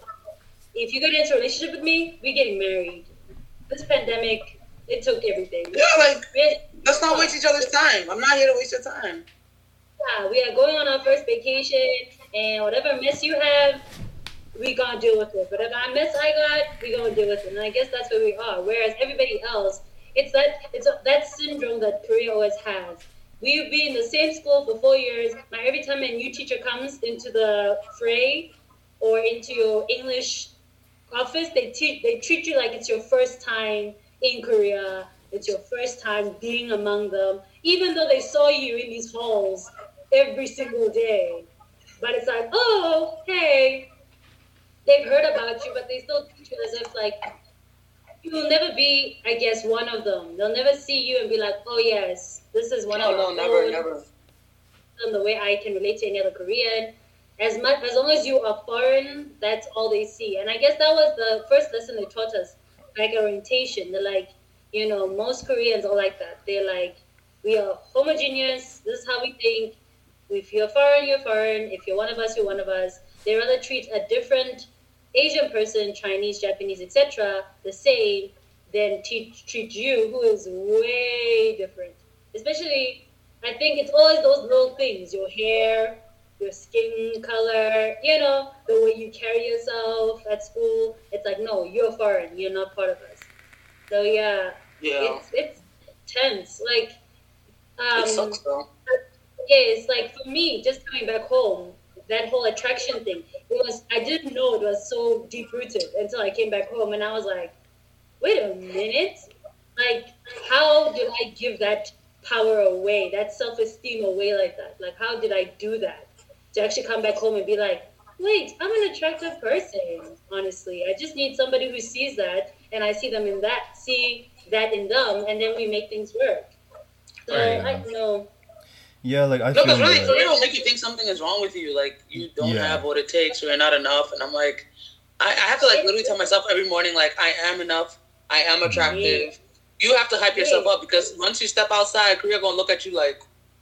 if you get into a relationship with me, we're getting married. This pandemic, it took everything. Yeah, like We- let's not waste each other's time. I'm not here to waste your time. Yeah, we are going on our first vacation, and whatever mess you have, we gonna deal with it. Whatever mess I got, we gonna deal with it. And I guess that's where we are. Whereas everybody else, it's that it's a, that syndrome that Korea always has. We've been in the same school for four years. Now every time a new teacher comes into the fray or into your English office, they teach they treat you like it's your first time in Korea. It's your first time being among them, even though they saw you in these halls every single day. But it's like, oh, hey, they've heard about you, but they still treat you as if like you will never be, I guess, one of them. They'll never see you and be like, oh yes, this is one No, of no, our never, own. never. And the way I can relate to any other Korean. as much as long as you are foreign, that's all they see. And I guess that was the first lesson they taught us, like orientation. They're like, you know, most Koreans are like that. They're like, we are homogeneous. This is how we think. If you're foreign, you're foreign. If you're one of us, you're one of us. They rather treat a different Asian person, Chinese, Japanese, etc., the same then teach, treat you, who is way different. Especially, I think it's always those little things your hair, your skin color, you know, the way you carry yourself at school. It's like, no, you're foreign. You're not part of us. So, yeah, Yeah. it's, it's tense. Like, um, it sucks though. yeah, it's like for me, just coming back home, that whole attraction thing, it was I didn't know it was so deep rooted until I came back home and I was like, wait a minute, like how did I give that power away, that self esteem away like that? Like how did I do that to actually come back home and be like, wait, I'm an attractive person. Honestly, I just need somebody who sees that, and I see them in that, see that in them, and then we make things work. So. I know. Yeah, like I No, feel because really, that- Korea will make you think something is wrong with you. Like you don't Yeah. have what it takes, or you're not enough. And I'm like, I, I have to like literally tell myself every morning, like I am enough. I am mm-hmm. attractive. You have to hype yourself up because once you step outside, Korea gonna look at you like,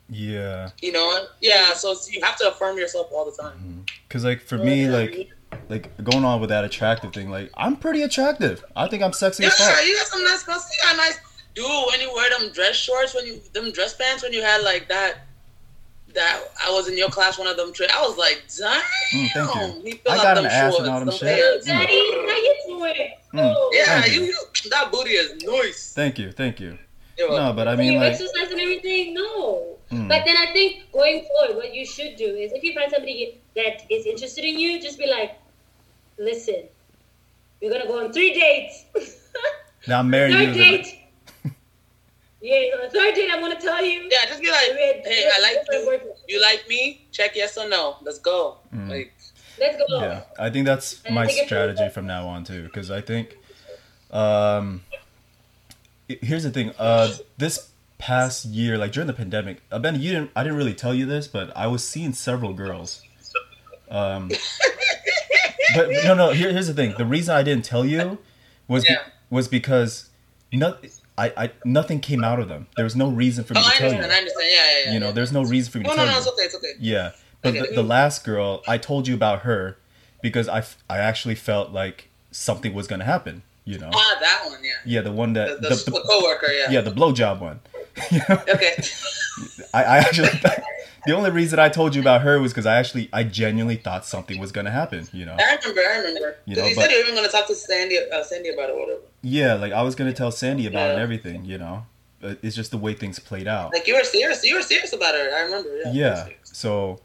yeah, you know, yeah. So you have to affirm yourself all the time. Mm-hmm. because like for me, like like going on with that attractive thing, like I'm pretty attractive. I think I'm sexy Yeah, as fuck. you got some nice pussy. You got nice, dude. When you wear them dress shorts, when you them dress pants, when you had like that. That I was in your class, one of them. Tra- I was like, damn. Mm, thank you. He fill I out got them an ass and shorts, all them them shit. pants. Mm. Daddy, how you doing? Mm. Oh. Yeah, you, you. you that booty is nice. Thank you, thank you. You're No, welcome. but I So mean you like, exercise and everything? No. mm, But then I think going forward, what you should do is if you find somebody that is interested in you, just be like, listen, we're gonna go on three dates. now I'm marrying (laughs) third you. date. Yeah, on the third date, I'm gonna tell you. Yeah, just be like, we had hey, I like you. You like me? Check yes or no. Let's go. Mm. Like, Let's go. Yeah, I think that's And my think strategy from now on too. Because I think, um, here's the thing. Uh, this past year, like during the pandemic, uh, Ben, you didn't. I didn't really tell you this, but I was seeing several girls. Um, (laughs) but no, no. Here, here's the thing. The reason I didn't tell you was be- was because no, I, I nothing came out of them. There was no reason for me oh, to I tell understand. I you. understand. Yeah, yeah, yeah. You know, there's no reason for me to No, tell no, no. you. It's okay. It's okay. Yeah, but Okay. the, the last girl, I told you about her because I, f- I actually felt like something was gonna happen. You know, Ah, that one. Yeah. yeah, the one that the, the, the, the- coworker. Yeah. yeah the blowjob one. (laughs) You know? Okay. I, I actually (laughs) the only reason I told you about her was because I actually I genuinely thought something was gonna happen. You know, I remember. I remember. You know, you but- said you were even gonna talk to Sandy, uh, Sandy about it, or whatever. yeah, like I was gonna tell Sandy about it and everything. You know, it's just the way things played out. Like you were serious. You were serious about her. I remember. Yeah. yeah so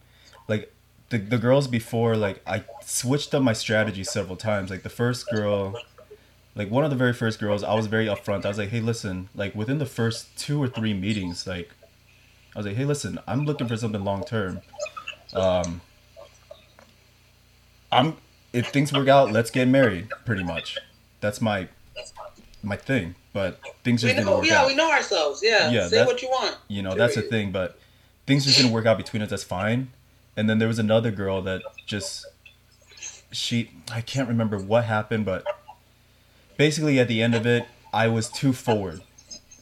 like the, the girls before like i switched up my strategy several times like the first girl like one of the very first girls i was very upfront i was like hey listen like within the first two or three meetings like i was like hey listen i'm looking for something long term um i'm if things work out let's get married pretty much that's my my thing but things just didn't know. work Yeah, out Yeah, we know ourselves. Yeah. Yeah, Say that- what you want. you know that's the thing but things just didn't work out between us that's fine and then there was another girl that just she i can't remember what happened but basically at the end of it i was too forward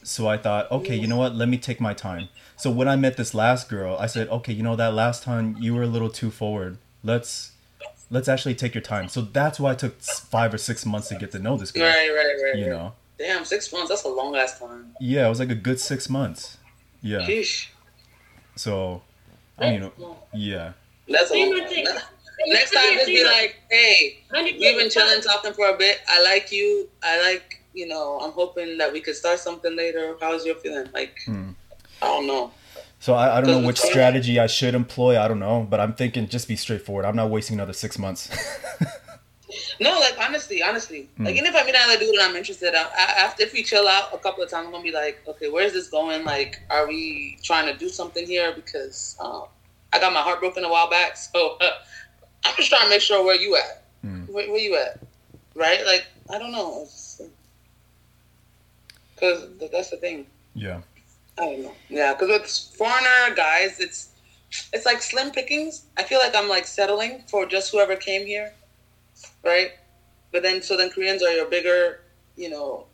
so i thought okay you know what let me take my time so when i met this last girl i said okay you know that last time you were a little too forward let's let's actually take your time so that's why it took five or six months to get to know this girl Right, right, right. you right. know Damn, six months. That's a long ass time. yeah it was like a good six months yeah Sheesh. so i mean Let's go. yeah That's a Same long. with things. Next time, just be like, hey, we've been chilling, talking for a bit. I like you. I like, you know, I'm hoping that we could start something later. How's your feeling? Like, Hmm. I don't know. So I, I don't know which strategy I should employ. I don't know, but I'm thinking just be straightforward. I'm not wasting another six months. (laughs) No, like honestly, honestly, Hmm. like even if I meet another dude and I'm interested, I, I, after if we chill out a couple of times, I'm gonna be like, okay, where's this going? Like, are we trying to do something here? Because um, I got my heart broken a while back, (laughs) so uh, I'm just trying to make sure where you at. Hmm. Where, where you at? Right? Like, I don't know. Because that's the thing. yeah, I don't know. Yeah, because with foreigner guys, it's it's like slim pickings. I feel like I'm like settling for just whoever came here, right? But then so then Koreans are your bigger, you know,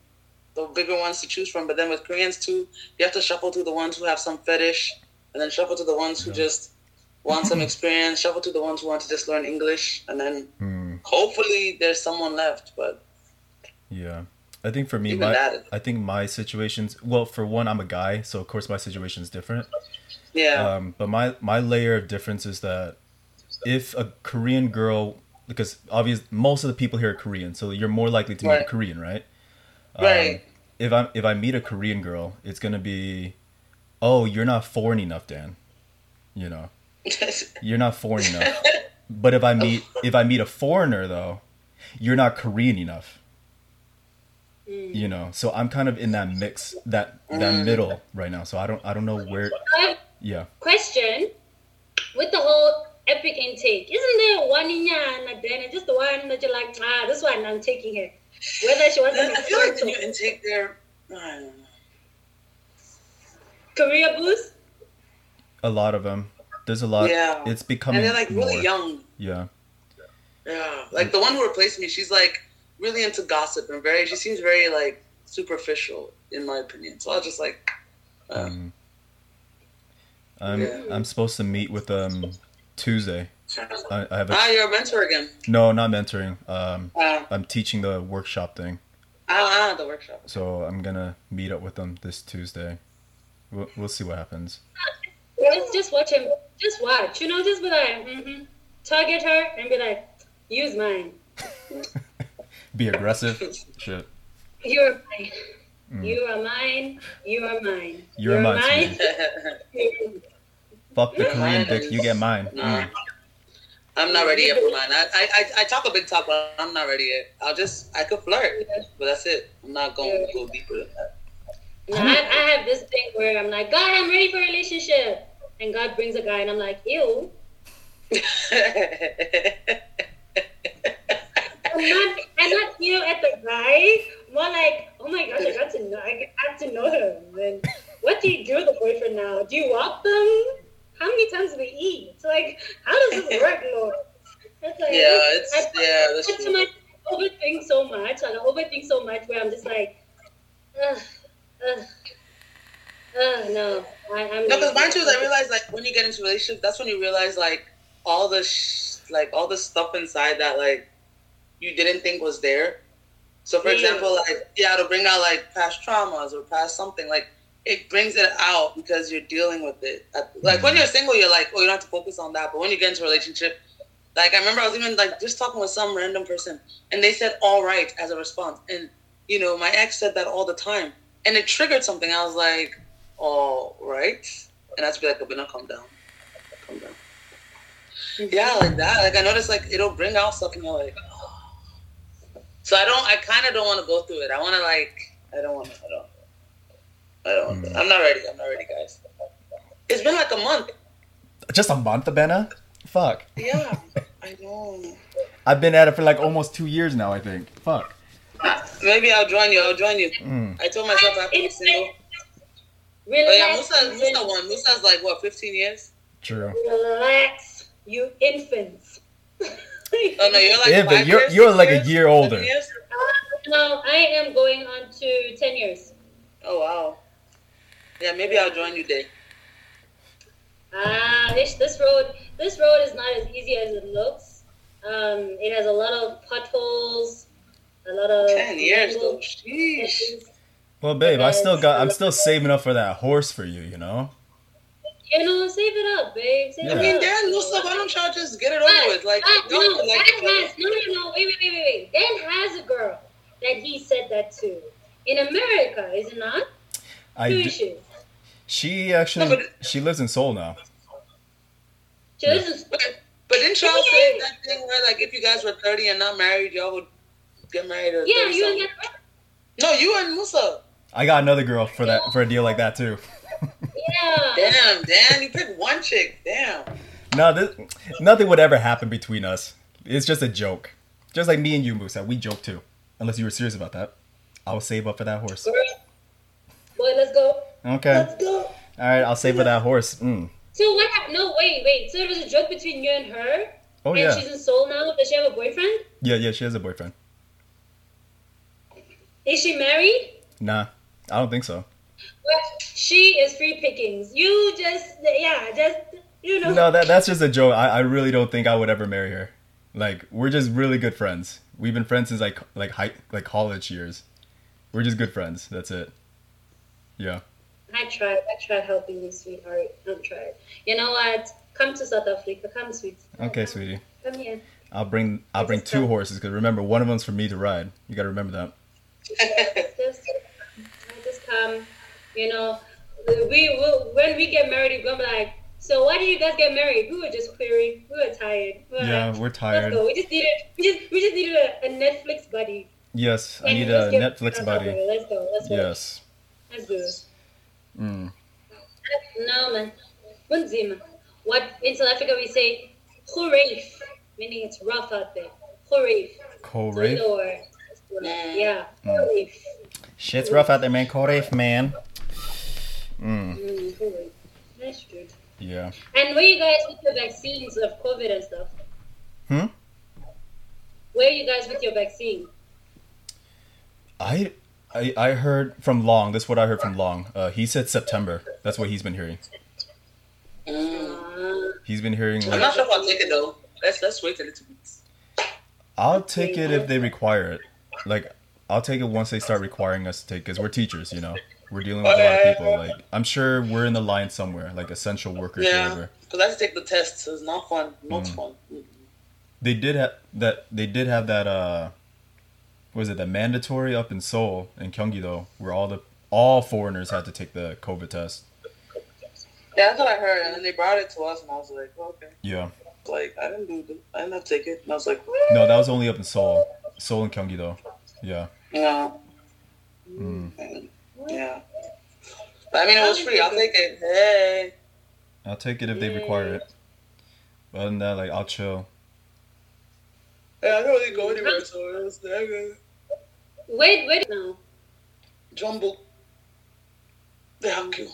the bigger ones to choose from. But then with Koreans too, you have to shuffle to the ones who have some fetish, and then shuffle to the ones who just want some experience. Shuffle to the ones who want to just learn English, and then Hmm. hopefully there's someone left. But Yeah. I think for me, my that- I think my situations. Well, for one, I'm a guy, so of course my situation is different. yeah, Um, but my my layer of difference is that if a Korean girl, because obvious most of the people here are Korean, so you're more likely to meet a Korean, right? Um, right. If I if I meet a Korean girl, it's gonna be, oh, you're not foreign enough, Dan. You know, (laughs) you're not foreign enough. But if I meet if I meet a foreigner though, you're not Korean enough. Mm. You know, so I'm kind of in that mix, that that Mm. middle right now. So I don't I don't know where. Yeah. question with the whole EPIK intake. Isn't there one in and then just the one that you're like, ah, this one I'm taking her. Whether she wants to I be feel like the new intake there. I don't know. career boost. A lot of them. There's a lot. Yeah. It's becoming and they're like really young. Yeah. Yeah, like the one who replaced me, she's like really into gossip and very. She seems very like superficial, in my opinion. So I was just like, uh, Um, I'm Yeah. I'm supposed to meet with um Tuesday. I, I have a ah, you're a mentor again. no, not mentoring. Um, Ah, I'm teaching the workshop thing, ah, ah, the workshop. so I'm gonna meet up with them this Tuesday. We'll, we'll see what happens. Just, just watch him. Just watch. You know, just be like, mm-hmm. target her and be like, use mine. (laughs) Be aggressive. Shit. You're mine. Mm. You are mine. You are mine. You're mine, mine. (laughs) Fuck the Korean dick. You get mine. Nah. Mm. I'm not ready yet for mine. I, I, I, I talk a big talk, but I'm not ready yet. I'll just, I could flirt, but that's it. I'm not going to go deeper than that. No, I, I have this thing where I'm like, God, I'm ready for a relationship. And God brings a guy, and I'm like, ew. I'm not, I'm not ew at the guy. More like, oh my gosh, I got to know, I got to know him. And what do you do with a boyfriend now? Do you walk them? How many times do they eat? It's like, how does this work, Lord? It's like, yeah, it's, I- yeah, that's But to true. my I overthink so much. Like, I overthink so much where I'm just like, ugh, ugh, ugh, no. I, I'm No, because mine too is I realize like when you get into relationships, that's when you realize like all the sh- like all the stuff inside that like you didn't think was there. So for Yeah. example, like yeah, to bring out like past traumas or past something like it brings it out because you're dealing with it. Like when mm-hmm. you're single, you're like, oh, you don't have to focus on that. But when you get into a relationship, like I remember I was even like just talking with some random person, and they said "all right" as a response, and you know my ex said that all the time, and it triggered something. I was like, all right, and that's be like, "Abena, calm down, calm down." Yeah, like that. Like I noticed, like it'll bring out stuff, and you're like, oh. (sighs) so I don't. I kind of don't want to go through it. I want to like. I don't want to. I don't. I don't. Mm. I'm not ready. I'm not ready, guys. It's been like a month. Just a month, Abena? Fuck. Yeah, (laughs) I know. I've been at it for like almost two years now. I think. Fuck. Maybe I'll join you. I'll join you. Mm. I told myself I have to be single. Relax, Oh yeah, Musa. Musa won. Musa's like what, 15 years? True. relax, you infants. (laughs) Oh no, you're like Yeah, but five you're- years, you're six like a year older. years? no, I am going on to 10 years. Oh wow. Yeah, maybe I'll join you there. Ah, this, this road, this road is not as easy as it looks. Um, it has a lot of potholes, a lot of 10 years though. angles. Sheesh. Well, babe, I still got. I'm still saving up for that horse for you. You know. You know, save it up, babe. Save Yeah. I it mean, up. Dan, Musa, why don't y'all just get it over with? Like, y'all no, like Dan has, no, no, no, wait, wait, wait, wait, wait. Dan has a girl that he said that to. In America, is it not? I. Who d- is she? she actually. No, but- she lives in Seoul now. She lives in But, but didn't y'all say that thing where, like, if you guys were 30 and not married, y'all would get married at Yeah, you and something? that. No, you and Musa. I got another girl for that for a deal like that too. Yeah. Damn, Dan, you picked one chick. Damn. no, this, nothing would ever happen between us. It's just a joke. Just like me and you, Musa. We joke too. Unless you were serious about that. I'll save up for that horse. Girl. Boy, let's go. Okay. Let's go. All right. I'll save for that horse. Mm. So what happened? No, wait, wait. So it was a joke between you and her? Oh and yeah, she's in Seoul now. Does she have a boyfriend? yeah, yeah. She has a boyfriend. Is she married? Nah, I don't think so. Well, she is free pickings. You just, yeah, just, you know. No, that that's just a joke. I, I really don't think I would ever marry her. Like we're just really good friends. We've been friends since like like high like college years. We're just good friends. That's it. Yeah. I tried. I tried helping you, sweetheart. I tried. You know what? Come to South Africa. Come, sweet. Okay, sweetie. Come here. I'll bring I'll bring two horses because remember one of them's for me to ride. You gotta remember that. (laughs) Just. You know, we will when we get married, we're gonna be like. So why did you guys get married? We were just querying. We were tired. We were Yeah, like, we're Let's tired. go. We just needed. We just we just needed a, a Netflix buddy. Yes, I need let's a get- Netflix buddy. Let's go. Let's go. Yes. Let's do it. Mm. No man. What in South Africa we say Khurayf, meaning it's rough out there. Khurayf. Corey. Or, yeah. Mm. Shit's rough out there, man. Corey, man. Mm. Mm, That's good. Yeah. And where you guys with your vaccines of COVID and stuff? Hmm? Where are you guys with your vaccine? I, I I heard from Long. This is what I heard from Long. Uh, he said September. That's what he's been hearing. Mm. He's been hearing I'm not sure if I'll take it though. Let's let's wait a little bit. I'll take it if they require it. Like I'll take it once they start requiring us to take because we're teachers, you know. We're dealing with a lot of people. Like I'm sure we're in the line somewhere, like essential workers, Yeah. whatever. Because I have to take the tests. So it's not fun. Not Mm. fun. Mm. They did have that. They did have that. Uh, was it the mandatory up in Seoul in Gyeonggi-do, where all the all foreigners had to take the COVID test. Yeah, that's what I heard. And then they brought it to us, and I was like, okay. Yeah. Like, I didn't do it. I didn't have to take it. And I was like, No, that was only up in Seoul. Seoul and Gyeonggi-do. Yeah. yeah. Mm. Yeah. But, I mean, it was free. I'll take it. Hey. I'll take it if they require it. Other than that, like I'll chill. Yeah, I don't really go anywhere, so it was there. wait, wait. No. Jumbo. Thank you.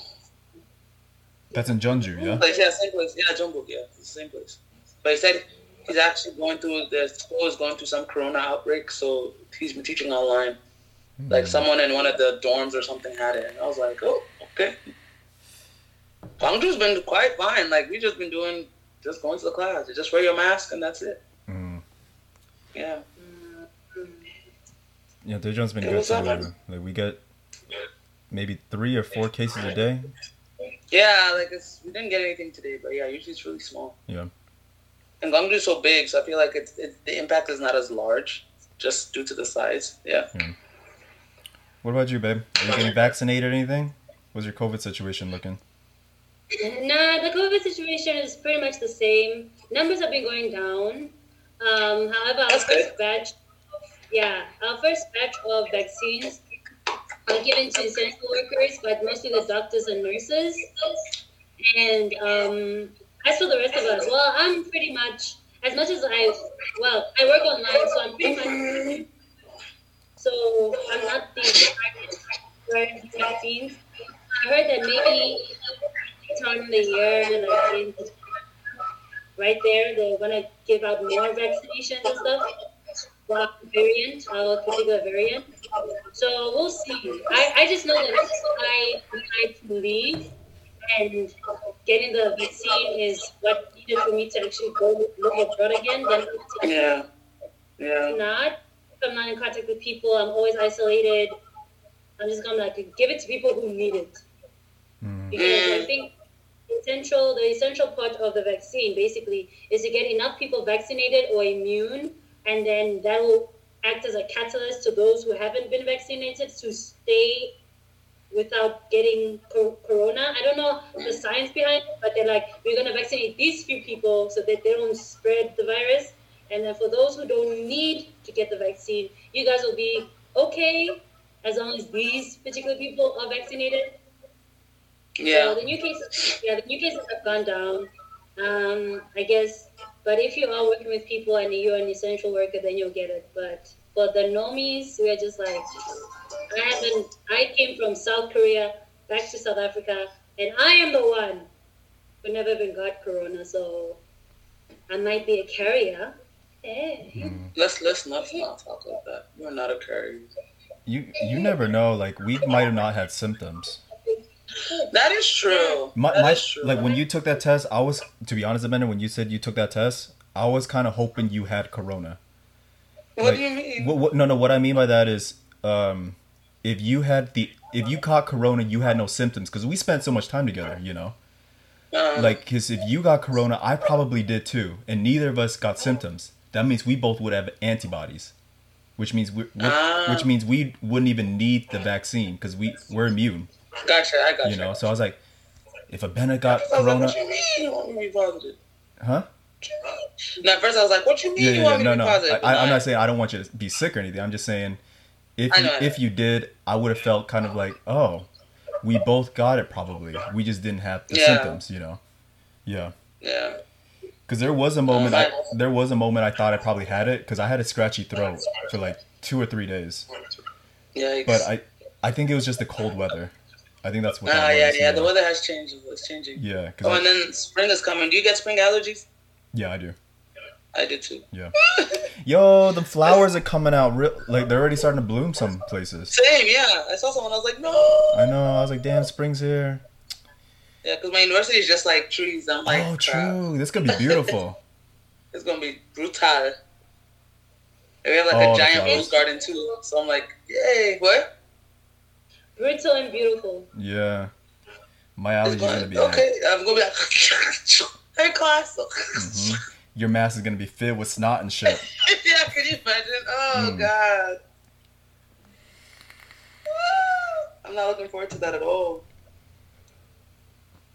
That's in Jeonju, yeah. Place, yeah, same place. Yeah, Jumbo. Yeah, it's the same place. But he said he's actually going through the school is going through some corona outbreak, so he's been teaching online. Like someone in one of the dorms or something had it, and I was like, oh, okay. Gwangju's been quite fine. Like we just been doing, just going to the class. You just wear your mask and that's it. Mm. Yeah. Yeah, Daejeon's been It good too. Like, like we get maybe three or four cases a day. Yeah, like it's we didn't get anything today, but yeah, usually it's really small. Yeah. And Gwangju's so big, so I feel like it's, it, the impact is not as large, just due to the size. Yeah. What about you, babe? Are you getting vaccinated or anything? What's your COVID situation looking? Nah, the COVID situation is pretty much the same. Numbers have been going down. Um, however, our That's first batch, yeah, our first batch of vaccines are given to essential workers, but mostly the doctors and nurses. And um, as for the rest of us, well, I'm pretty much as much as I, well, I work online, so I'm pretty much. So I'm not the for vaccines. I heard that maybe on in the year, like in, right there, they're gonna give out more vaccinations and stuff our variant, our particular variant. So we'll see. I, I just know that I I believe and getting the vaccine is what needed for me to actually go look abroad again. Then Yeah. Yeah. if not, if I'm not in contact with people, I'm always isolated. I'm just gonna like give it to people who need it Mm. because I think essential the essential part of the vaccine basically is to get enough people vaccinated or immune, and then that will act as a catalyst to those who haven't been vaccinated to stay without getting co- corona. I don't know the science behind it, but they're like we're gonna vaccinate these few people so that they don't spread the virus, and then for those who don't need to get the vaccine, you guys will be okay as long as these particular people are vaccinated. Yeah. So the new cases, yeah, the new cases have gone down. Um, I guess, but if you are working with people and you're an essential worker, then you'll get it. But for the normies, we are just like, I haven't. I came from South Korea back to South Africa, and I am the one who never even got corona, so I might be a carrier. Hey. Mm. Let's let's not not talk like that. You're not a carrier. You you never know. Like we might have not had symptoms. That is true. My, That my is true. like when you took that test, I was to be honest, Amanda. When you said you took that test, I was kind of hoping you had corona. what like, do you mean? What, what, no, no. What I mean by that is, um, if you had the if you caught corona, you had no symptoms because we spent so much time together. You know, Uh, like because if you got corona, I probably did too, and neither of us got symptoms. That means we both would have antibodies, which means we, which, Ah. means we wouldn't even need the vaccine because we we're immune. gotcha. I got You know, so I was like, if Abena got like, corona, what you mean you want me to be positive? huh? At first I was like, what you mean Yeah, you want yeah. me no, to no. be positive? I, I, I'm not saying I don't want you to be sick or anything. I'm just saying, if you, I if you did, I would have felt kind of like, oh, we both got it probably. We just didn't have the Yeah. symptoms, you know. Yeah, Yeah. because there was a moment. I, I- there was a moment I thought I probably had it because I had a scratchy throat for like two or three days. Yeah. But I, I think it was just the cold weather. I think that's what. Ah, that yeah, was, yeah. The weather has changed. It's changing. Yeah, Oh, because and then spring is coming. Do you get spring allergies? yeah, I do. I did too. Yeah. Yo, the flowers are coming out. Real, like they're already starting to bloom some places. Same, yeah. I saw someone. I was like, no. I know. I was like, damn, spring's here. Yeah, because my university is just like trees. I'm like, oh, crap. true. This could be beautiful. (laughs) It's gonna be brutal. And we have like Oh, a giant rose garden too. So I'm like, yay! What? Brutal and beautiful. yeah. My It's allergies are gonna going, be okay. I'm gonna be like, (laughs) hey class. Mhm. Your mask is gonna be filled with snot and shit. (laughs) yeah, can you imagine? Oh Mm. god. I'm not looking forward to that at all.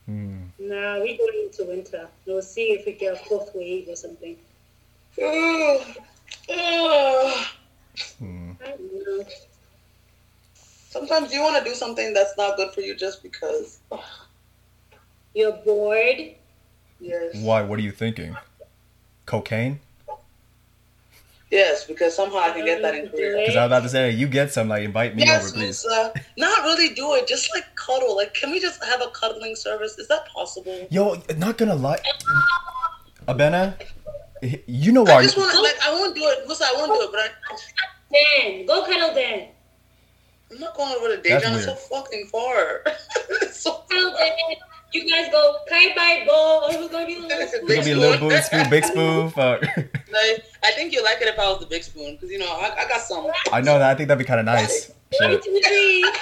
Hmm. Nah, we going into winter. We'll see if we get a fourth wave or something. Ugh. Ugh. I don't know. Sometimes you want to do something that's not good for you just because. You're bored. Yes. Why? What are you thinking? Cocaine? Yes, because somehow I can get that in Korea. Because I was about to say, you get some. Like, invite me Yes, over, please. Musa. Not really do it. Just like cuddle. Like, can we just have a cuddling service? Is that possible? Yo, not gonna lie, Abena, you know why. I why? just want to, like, I won't do it. Musa, I won't do it, but I, Dan, go cuddle Dan. I'm not going over to That's Daejeon. It's so fucking far. (laughs) it's so Cuddle Dan. You guys go gawi bawi bo. Who's gonna be the little It's gonna be a little boo spoon, big spoon. (laughs) Fuck. Like, I think you like it if I was the big spoon, because you know I, I got some. I know that. I think that'd be kind of nice. One, Shit. two, three.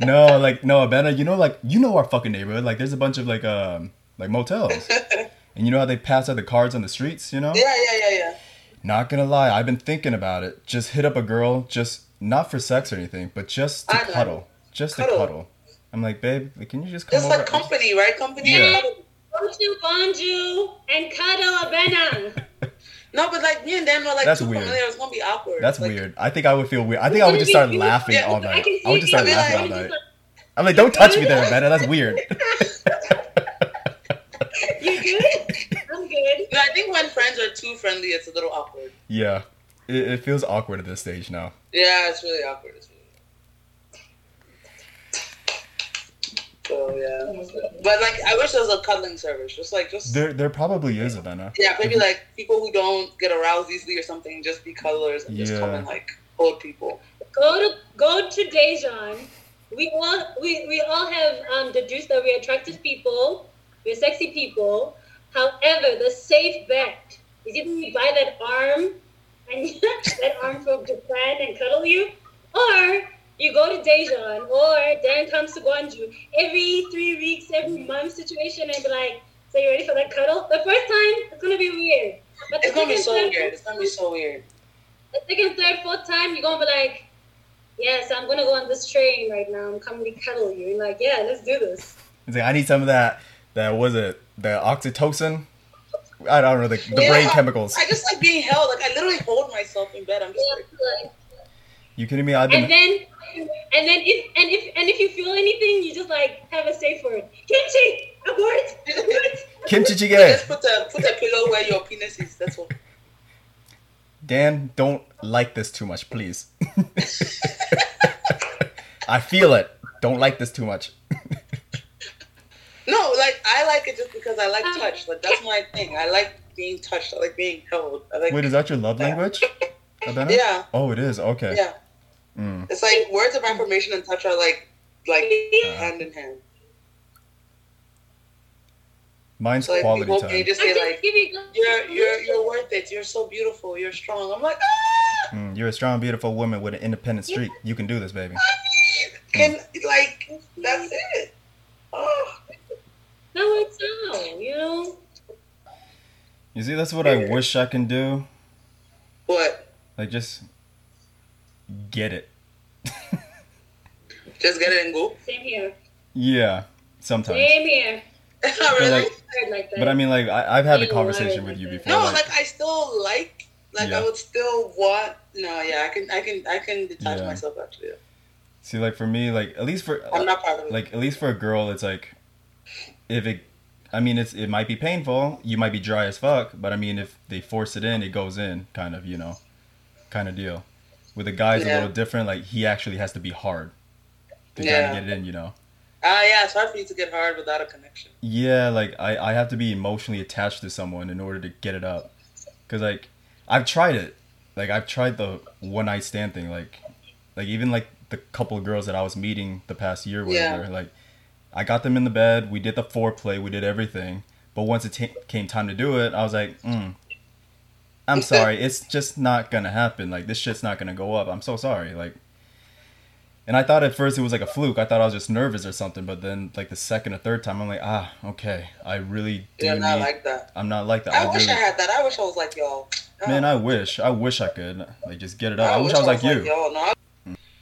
(laughs) no, like no, Abena. You know, like you know our fucking neighborhood. Like, there's a bunch of like um like motels, (laughs) and you know how they pass out the cards on the streets. You know. Yeah, yeah, yeah, yeah. Not gonna lie, I've been thinking about it. Just hit up a girl, just not for sex or anything, but just to I know. cuddle. Just to Cuddle. Cuddle. I'm like, babe, like, can you just come Just over? like company, right? Company. Yeah. Go to Bonju and cuddle a Benang. (laughs) No, but like me and them were like That's too weird. familiar. It's gonna be awkward. That's Like, weird. I think I would feel weird. I think I would just start laughing Yeah, all I night. can I would just start you. laughing I all mean, night. I'm like, don't touch me there, Abena. That's weird. (laughs) (laughs) You good? I'm good. No, I think when friends are too friendly, it's a little awkward. yeah, it, it feels awkward at this stage now. Yeah, it's really awkward. It's So yeah, but like I wish there was a cuddling service, just like just There, there probably is Abena. yeah, maybe like people who don't get aroused easily or something, just be cuddlers and just come and like hold people. Go to go to Daejeon. We all we, we all have um, deduced that we're attractive people, we're sexy people. However, the safe bet is either we buy that arm and (laughs) that arm from Japan and cuddle you, or you go to Daejeon, or Dan comes to Gwangju every three weeks, every month situation, and be like, "So you ready for that cuddle?" The first time it's gonna be weird, but It's gonna be so time- weird. It's gonna be so weird. the second, third, fourth time, you're gonna be like, yes, I'm gonna go on this train right now. I'm coming to cuddle you. You're like, yeah, let's do this. It's like I need some of that. That was it. The oxytocin. I don't know the, the brain chemicals. I just like being held. Like I literally hold myself in bed. I'm just like, Like, You kidding me? I've been. and then, and then if and if and if you feel anything, you just like have a safe word. Kimchi, abort, abort. Kimchi just jjigae. put the put the pillow where your penis is. That's all. Dan, don't like this too much, please. (laughs) I feel it. Don't like this too much. No, like I like it just because I like um, touch. Like that's my thing. I like being touched. I like being held. I like Wait, is that your love language? (laughs) Abena? yeah, Oh, it is. Okay. yeah. Mm. It's like words of affirmation and touch are like like Uh, hand in hand. Mine's So like quality people can time. just say like you you're you're you're worth it. You're so beautiful. You're strong. I'm like ah. Mm, you're a strong, beautiful woman with an independent streak. You can do this, baby. Can like that's it. Oh. That works out, you know? You see, that's what I wish I can do. What? Like, just get it. (laughs) Just get it and go. Same here. Yeah, sometimes. Same here. (laughs) really? like- like that. But I mean, like, I, I've had the conversation lying with you that. before. no, like- like I still like like Yeah. I would still want no, yeah, I can I can I can detach Yeah. myself actually. see, like for me, like at least for I'm not proud of it. like at least for a girl, it's like if it. I mean, it's it might be painful. You might be dry as fuck, but I mean, if they force it in, it goes in, kind of, you know, kind of deal. With a guy's a Yeah. little different. Like he actually has to be hard to Yeah. kind of get it in, you know. Ah, yeah, it's hard for you to get hard without a connection. Yeah, like I, I have to be emotionally attached to someone in order to get it up. Cause like I've tried it. Like I've tried the one night stand thing. Like like even like the couple of girls that I was meeting the past year, whatever. Yeah. Like I got them in the bed. We did the foreplay. We did everything. But once it ta- came time to do it, I was like, mm, I'm (laughs) sorry. It's just not gonna happen. Like this shit's not gonna go up. I'm so sorry. Like. And I thought at first it was like a fluke. I thought I was just nervous or something. But then, like the second or third time, I'm like, ah, okay. I really do You're need. like that. I'm not like that. I I wish really, I had that. I wish I was like y'all. Oh, man, I wish. I wish I could. Like just get it up. I, wish I was like you. y'all. No, I-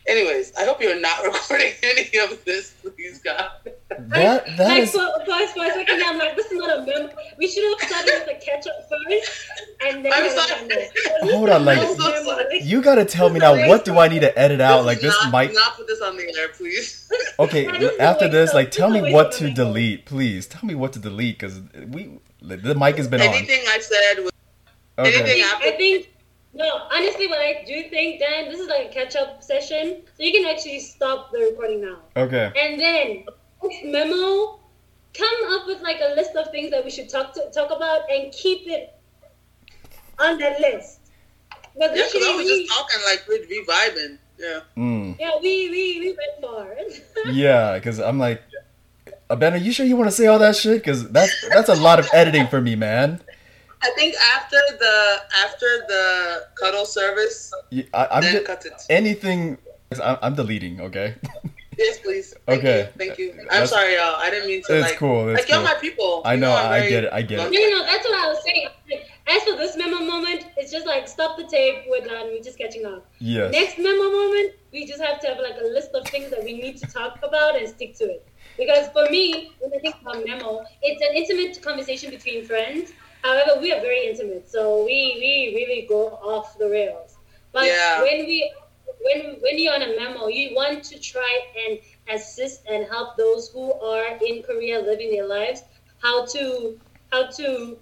Anyways, I hope you're not (laughs) recording any of this, please God. That that like is. for, for, for a second, I'm like, this is not a memo. We should have started with the catch up first, and then I'm have a sorry. Hold on, like- so sorry. You gotta tell me now. What do I need to edit out? Like this not, might. not put this on the air, please. (laughs) Okay, That is a after this, of- like, tell is a me waste what of to a memo. delete, please. Tell me what to delete, cause we the mic has been on. Anything I said was Okay. anything- I think no. Honestly, what I do think, Dan, this is like a catch up session, so you can actually stop the recording now, Okay. and then memo. Come up with like a list of things that we should talk to, talk about, and keep it on that list. But yeah, this because I was we, just talking like we we vibing. Yeah. Mm. yeah, we we we went far. (laughs) Yeah, cause I'm like, Ben, are you sure you want to say all that shit? Cause that's that's a lot of editing for me, man. I think after the after the cuddle service, You- I, I'm then just, cut it. anything. I'm, I'm deleting. Okay. Yes, please. Thank Okay. You. Thank you. I'm That's- sorry, y'all. I didn't mean to It's like. cool. It's like you're cool. my people. I You know. I'm I very get it. I get it. No, no, no. That's what I was saying. As for this memo moment, it's just like stop the tape. We're done. We're just catching up. Yes. Next memo moment, we just have to have like a list of things that we need to talk about and stick to it. Because for me, when I think about memo, it's an intimate conversation between friends. However, we are very intimate, so we we really go off the rails. But Yeah. when we when when you're on a memo, you want to try and assist and help those who are in Korea living their lives how to how to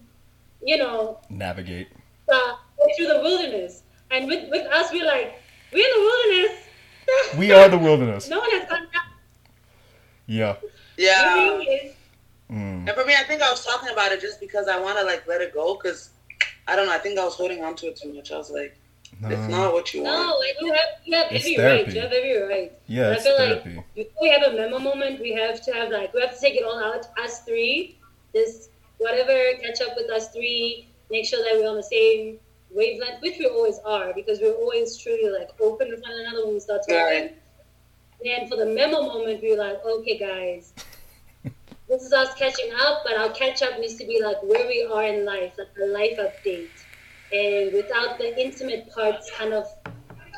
you know Navigate. uh, through the wilderness. And with, with us, we're like, we're in the wilderness. We are the wilderness. (laughs) no one has gone down. Yeah. Yeah. Living is- Mm. And for me, I think I was talking about it just because I want to like let it go. Cause I don't know. I think I was holding on to it too much. I was like, it's not what you No, want. like you have, you have It's every therapy. right. You have every right. Yeah, I it's feel like- therapy. Before we have a memo moment, we have to have like we have to take it all out. Us three, this whatever, catch up with us three. Make sure that we're on the same wavelength, which we always are, because we're always truly like open with one another when we start talking. Right. And for the memo moment, we're like, okay, guys, this is us catching up, but our catch up needs to be like where we are in life, like a life update, and without the intimate parts kind of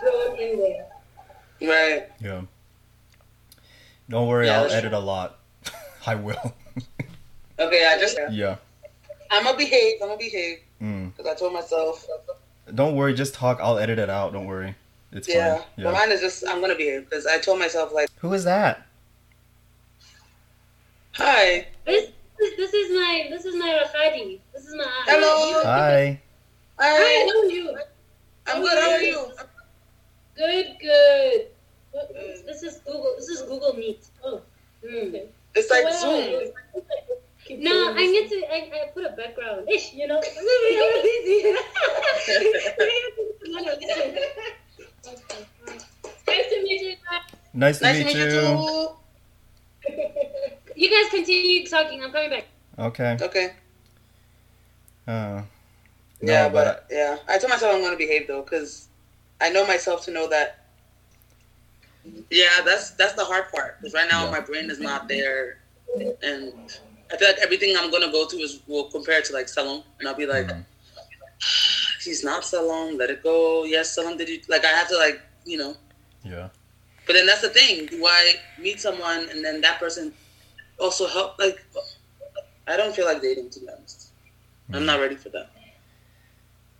thrown in there. Right. Yeah. Don't worry, Yeah, I'll that's edit a lot. (laughs) I will. Okay. I just. yeah. I'm gonna behave. I'm gonna behave. Mm. Cause I told myself. Don't worry, just talk. I'll edit it out. Don't worry. It's Yeah. fine. But Yeah. mine is just. I'm gonna behave. Cause I told myself like, Who is that? Hi. This, this, this is my this is my Rafadi. This is my Hello. Hi. Hi, Hi. how are you? I'm good. How are you? Good, good. What- This is Google. This is Google Meet. Oh. Hmm. It's like Zoom. No, I need to. I, I put a background. Ish, you know. I'm (laughs) busy. (laughs) nice to meet you. Nice to Nice meet meet you you. (laughs) too. You guys continue talking. I'm coming back. Okay. Okay. Uh, yeah, no, but, yeah, I told myself I'm gonna behave though, cause I know myself to know that. Yeah, that's that's the hard part. Cause right now Yeah. my brain is not there, and I feel like everything I'm gonna go to is will compare it to like Salom, and I'll be like, Mhm. he's not Salom, let it go. Yes, Salom, did you like? I have to like you know. yeah. But then that's the thing. Do I meet someone and then that person also help? Like, I don't feel like dating to be honest. I'm not ready for that.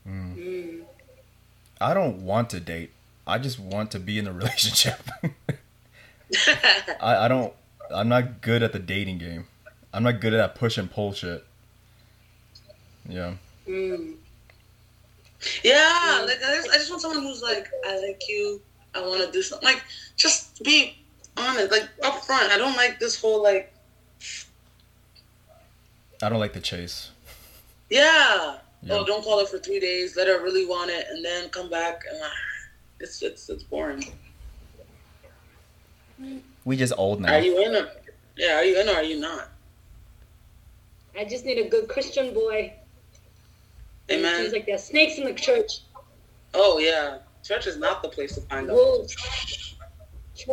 Mm. Mm. I don't want to date. I just want to be in a (laughs) relationship. I, I don't. I'm not good at the dating game. I'm not good at that push and pull shit. Yeah. Mm. Yeah, like I just, I just want someone who's like, I like you. I want to do something. Like, just be honest, like upfront. I don't like this whole like, I don't like the chase. yeah, Yeah. oh, don't call her for three days. Let her really want it, and then come back. And uh, it's it's it's boring. We just old now. Are you in? Or, yeah, are you in or are you not? I just need a good Christian boy. It Amen. seems like there's snakes in the church. Oh yeah, church is not the place to find out. Wolves.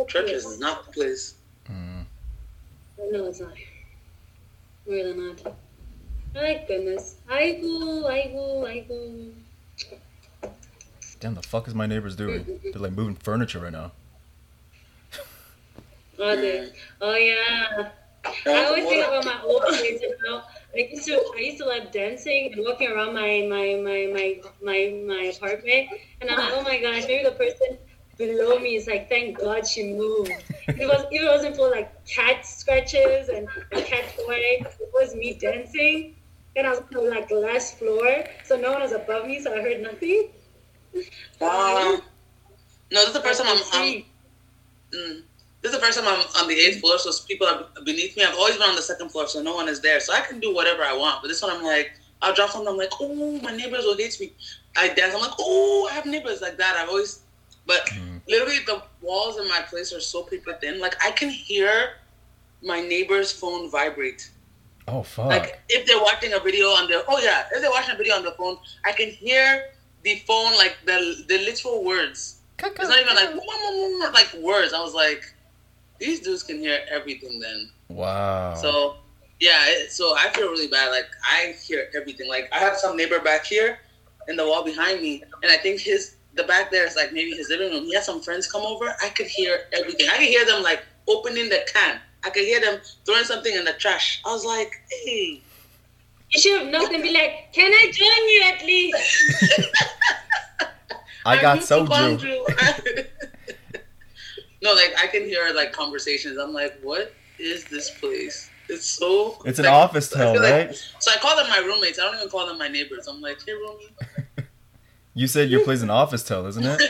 Church is not the place. Mm. No, it's not. Really not. My goodness. Aigu, I aigu. Damn, the fuck is my neighbors doing? They're like moving furniture right now. (laughs) Oh, oh yeah. I always think about my old place and how I used to I used to love dancing and walking around my my my my my, my apartment and I'm like, oh my gosh, maybe the person below me is like, thank God she moved. It was if it wasn't for like cat scratches and a cat toy, it was me dancing. And I was on like the last floor, so no one was above me, so I heard nothing. Wow. No, this is the first time I'm. I'm mm, this is the first time I'm on the eighth floor, so people are beneath me. I've always been on the second floor, so no one is there, so I can do whatever I want. But this one, I'm like, I'll drop something. I'm like, oh, my neighbors will hate me. I dance. I'm like, oh, I have neighbors like that. I've always, but Mm. literally the walls in my place are so paper thin. Like I can hear my neighbor's phone vibrate. Oh fuck. Like if they're watching a video on their oh yeah, if they're watching a video on the phone, I can hear the phone like the the literal words. It's not even like like words. I was like, these dudes can hear everything then. wow. So yeah, it, so I feel really bad. Like I hear everything. Like I have some neighbor back here in the wall behind me, and I think his the back there is like maybe his living room. He has some friends come over. I could hear everything. I could hear them like opening the can. I could hear them throwing something in the trash. I was like, hey. you should have knocked and be like, can I join you at least? I got need some soju. No, like I can hear like conversations. I'm like, what is this place? It's so. It's an office I tell, like- right? so I call them my roommates. I don't even call them my neighbors. I'm like, hey, roomie. (laughs) You said your place an officetel, isn't it?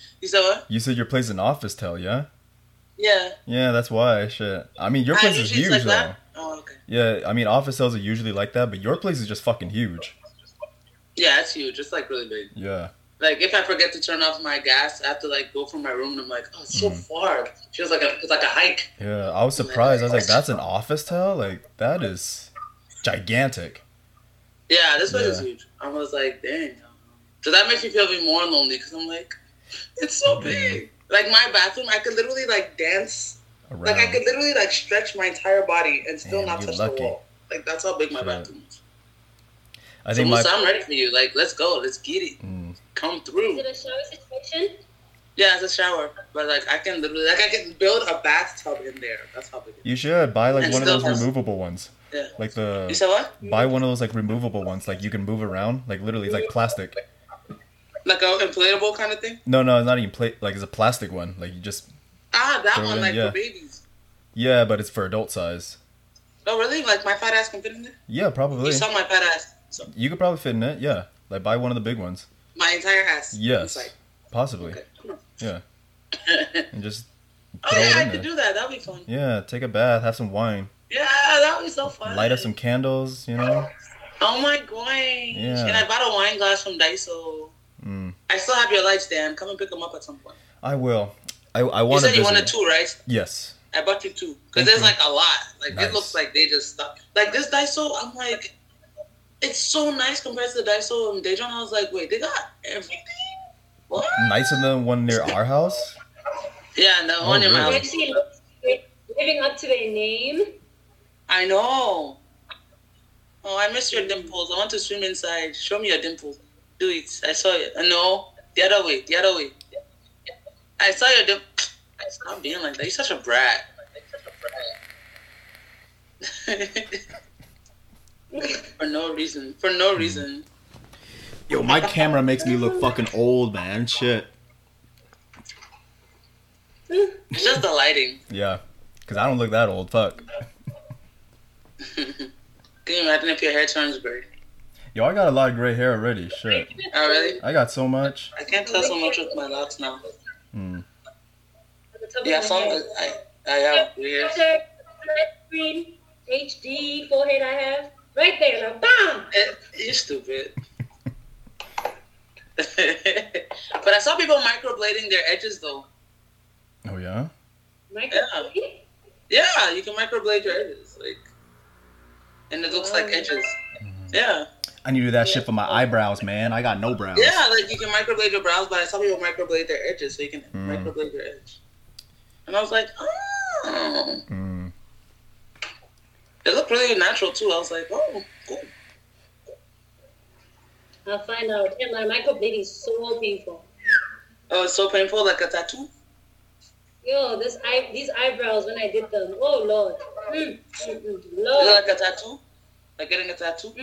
(laughs) you said what? You said your place an officetel, yeah? Yeah. Yeah, that's why. Shit. I mean, your place is huge like though. that? Oh, okay. Yeah, I mean, officetels are usually like that, but your place is just fucking huge. Yeah, it's huge. It's like really big. Yeah. Like if I forget to turn off my gas, I have to like go from my room. and I'm like, oh, it's so Mhm. far. Feels like a it's like a hike. Yeah, I was surprised. I was like, that's an officetel? Like, that is gigantic. Yeah, this place is huge. I was like, dang. So that makes me feel even more lonely because I'm like, it's so big. Like my bathroom, I could literally like dance. Around. Like I could literally like stretch my entire body and still Damn, not touch lucky. the wall. Like that's how big my Shit. bathroom is. I so think my. Musa, I'm ready for you. Like, let's go. Let's get it. Mm, Come through. Is it a shower situation? Yeah, it's a shower, but like I can literally like I can build a bathtub in there. That's how big. it you should buy like And one of those has- removable ones. Yeah. Like the. You the. said what? Buy one of those like removable ones. Like you can move around. Like literally, it's like plastic. Like a inflatable kind of thing? No, no, it's not even plate. Like it's a plastic one. Like you just. Ah, that one, in, like yeah. for babies. Yeah, but it's for adult size. Oh, really? Like my fat ass can fit in there? Yeah, probably. You saw my fat ass. So You could probably fit in it. Yeah. Like buy one of the big ones. my entire ass. Yes. Possibly. Okay. Yeah. (laughs) And just oh yeah, I could do that. That'd be fun. Yeah, take a bath, have some wine. Yeah, that would be so fun. Light up some candles, you know. Oh my gosh. Yeah. And I bought a wine glass from Daiso. Mm. I still have your lights, Dan. Come and pick them up at some point. I will. I I You want to said you wanted two, right? Yes. I bought you two. Because there's you. like a lot. Like Nice. it looks like they just stopped. Like this Daiso, I'm like, it's so nice compared to the Daiso in Daejeon. I was like, wait, they got everything? What? Nicer than the one near our house. Yeah, and the Oh, one in really? my house. actually living up to their name. I know. Oh, I miss your dimples. I want to swim inside. Show me your dimples. Do it. I saw it. Uh, No, the other way. The other way. I saw your dim. Stop being like that. You're such a brat. (laughs) For no reason. For no reason. Yo, my camera makes me look fucking old, man. Shit. It's just the lighting. Yeah. Cause I don't look that old. Fuck. (laughs) Can you imagine if your hair turns gray? Yo, I got a lot of gray hair already. Shit. Oh, really? I got so much. I can't tell so much with my locks now. Hmm. At the top of Yeah, some. I, I have weird. After screen HD forehead I have right there, like bam. Eh, You're stupid. (laughs) but I saw people microblading their edges though. Oh yeah. Micro- Yeah, you can microblade your edges, like, and it looks like edges. Yeah, I need to do that shit for my eyebrows, man. I got no brows. yeah, like you can microblade your brows, but I saw people microblade their edges, so you can Hmm. microblade your edge. And I was like, oh, Mm. it looked really natural too. I was like, oh, cool. I'll find out. And my microblading is so painful. Oh, it's so painful, like a tattoo. Yo, this eye, these eyebrows when I did them. Oh Lord, mm, mm, mm, Is Lord. it like a tattoo? Like getting a tattoo?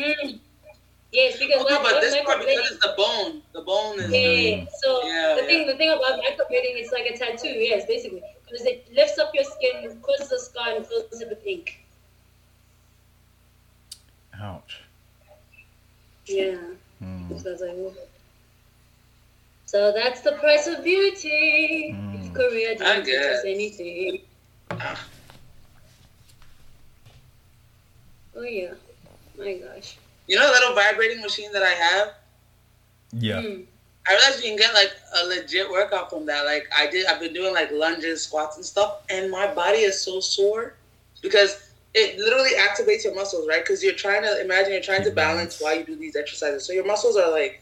Yes, because Okay, but this part microblading- because it's the bone. The bone is. Yeah. So Yeah, the thing, the thing about microblading, it's like a tattoo. Yes, basically, because it lifts up your skin, causes the scar, and fills it with ink. Ouch. Yeah. Mm. So like, So that's the price of beauty. Mm. If Korea I didn't teach us anything. Ah. Oh yeah. My gosh. You know the little vibrating machine that I have? Yeah. Mm. I realized you can get like a legit workout from that. Like I did, I've been doing like lunges, squats, and stuff, and my body is so sore because it literally activates your muscles, right? Because you're trying to imagine you're trying to balance while you do these exercises, so your muscles are like,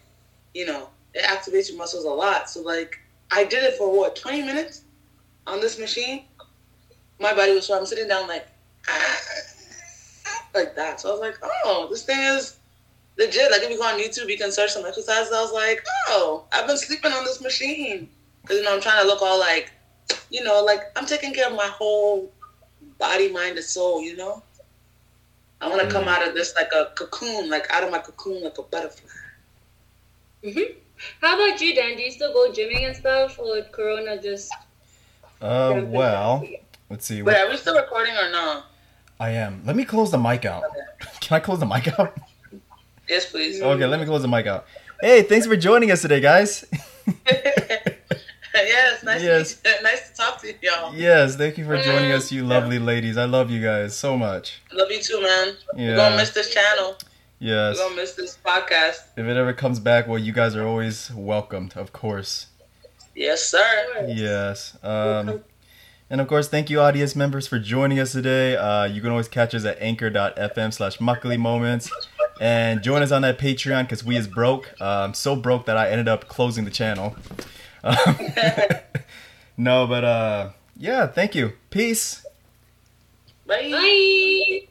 you know, it activates your muscles a lot. So like, I did it for what 20 minutes on this machine. My body was sore. I'm sitting down like, (sighs) like that. So I was like, oh, this thing is legit. Like if you go on YouTube, you can search some exercises. I was like, oh, I've been sleeping on this machine because you know I'm trying to look all like, you know, like I'm taking care of my whole body, mind, and soul. You know, I want to come out of this like a cocoon, like out of my cocoon, like a butterfly. Mm-hmm. How about you, Dan? Do you still go gymming and stuff, or did Corona just? Uh, well, let's see. Wait, are we still recording or no? I am. Let me close the mic out. (laughs) Can I close the mic out? Yes, please. Okay, let me close the mic out. Hey, thanks for joining us today, guys. (laughs) yes, nice, Yes. To, (laughs) nice to talk to you, y'all. yes, thank you for joining us, you lovely ladies. I love you guys so much. Love you too, man. We're Yeah. gonna miss this channel. Yes. We're gonna miss this podcast. If it ever comes back, well, you guys are always welcomed, of course. Yes, sir. Yes. Um, and of course, thank you, audience members, for joining us today. Uh, you can always catch us at anchor.fm slash muckly moments. And join us on that Patreon because we is broke. Uh, so broke that I ended up closing the channel. Um, (laughs) no, but uh, yeah, thank you. Peace. Bye. Bye.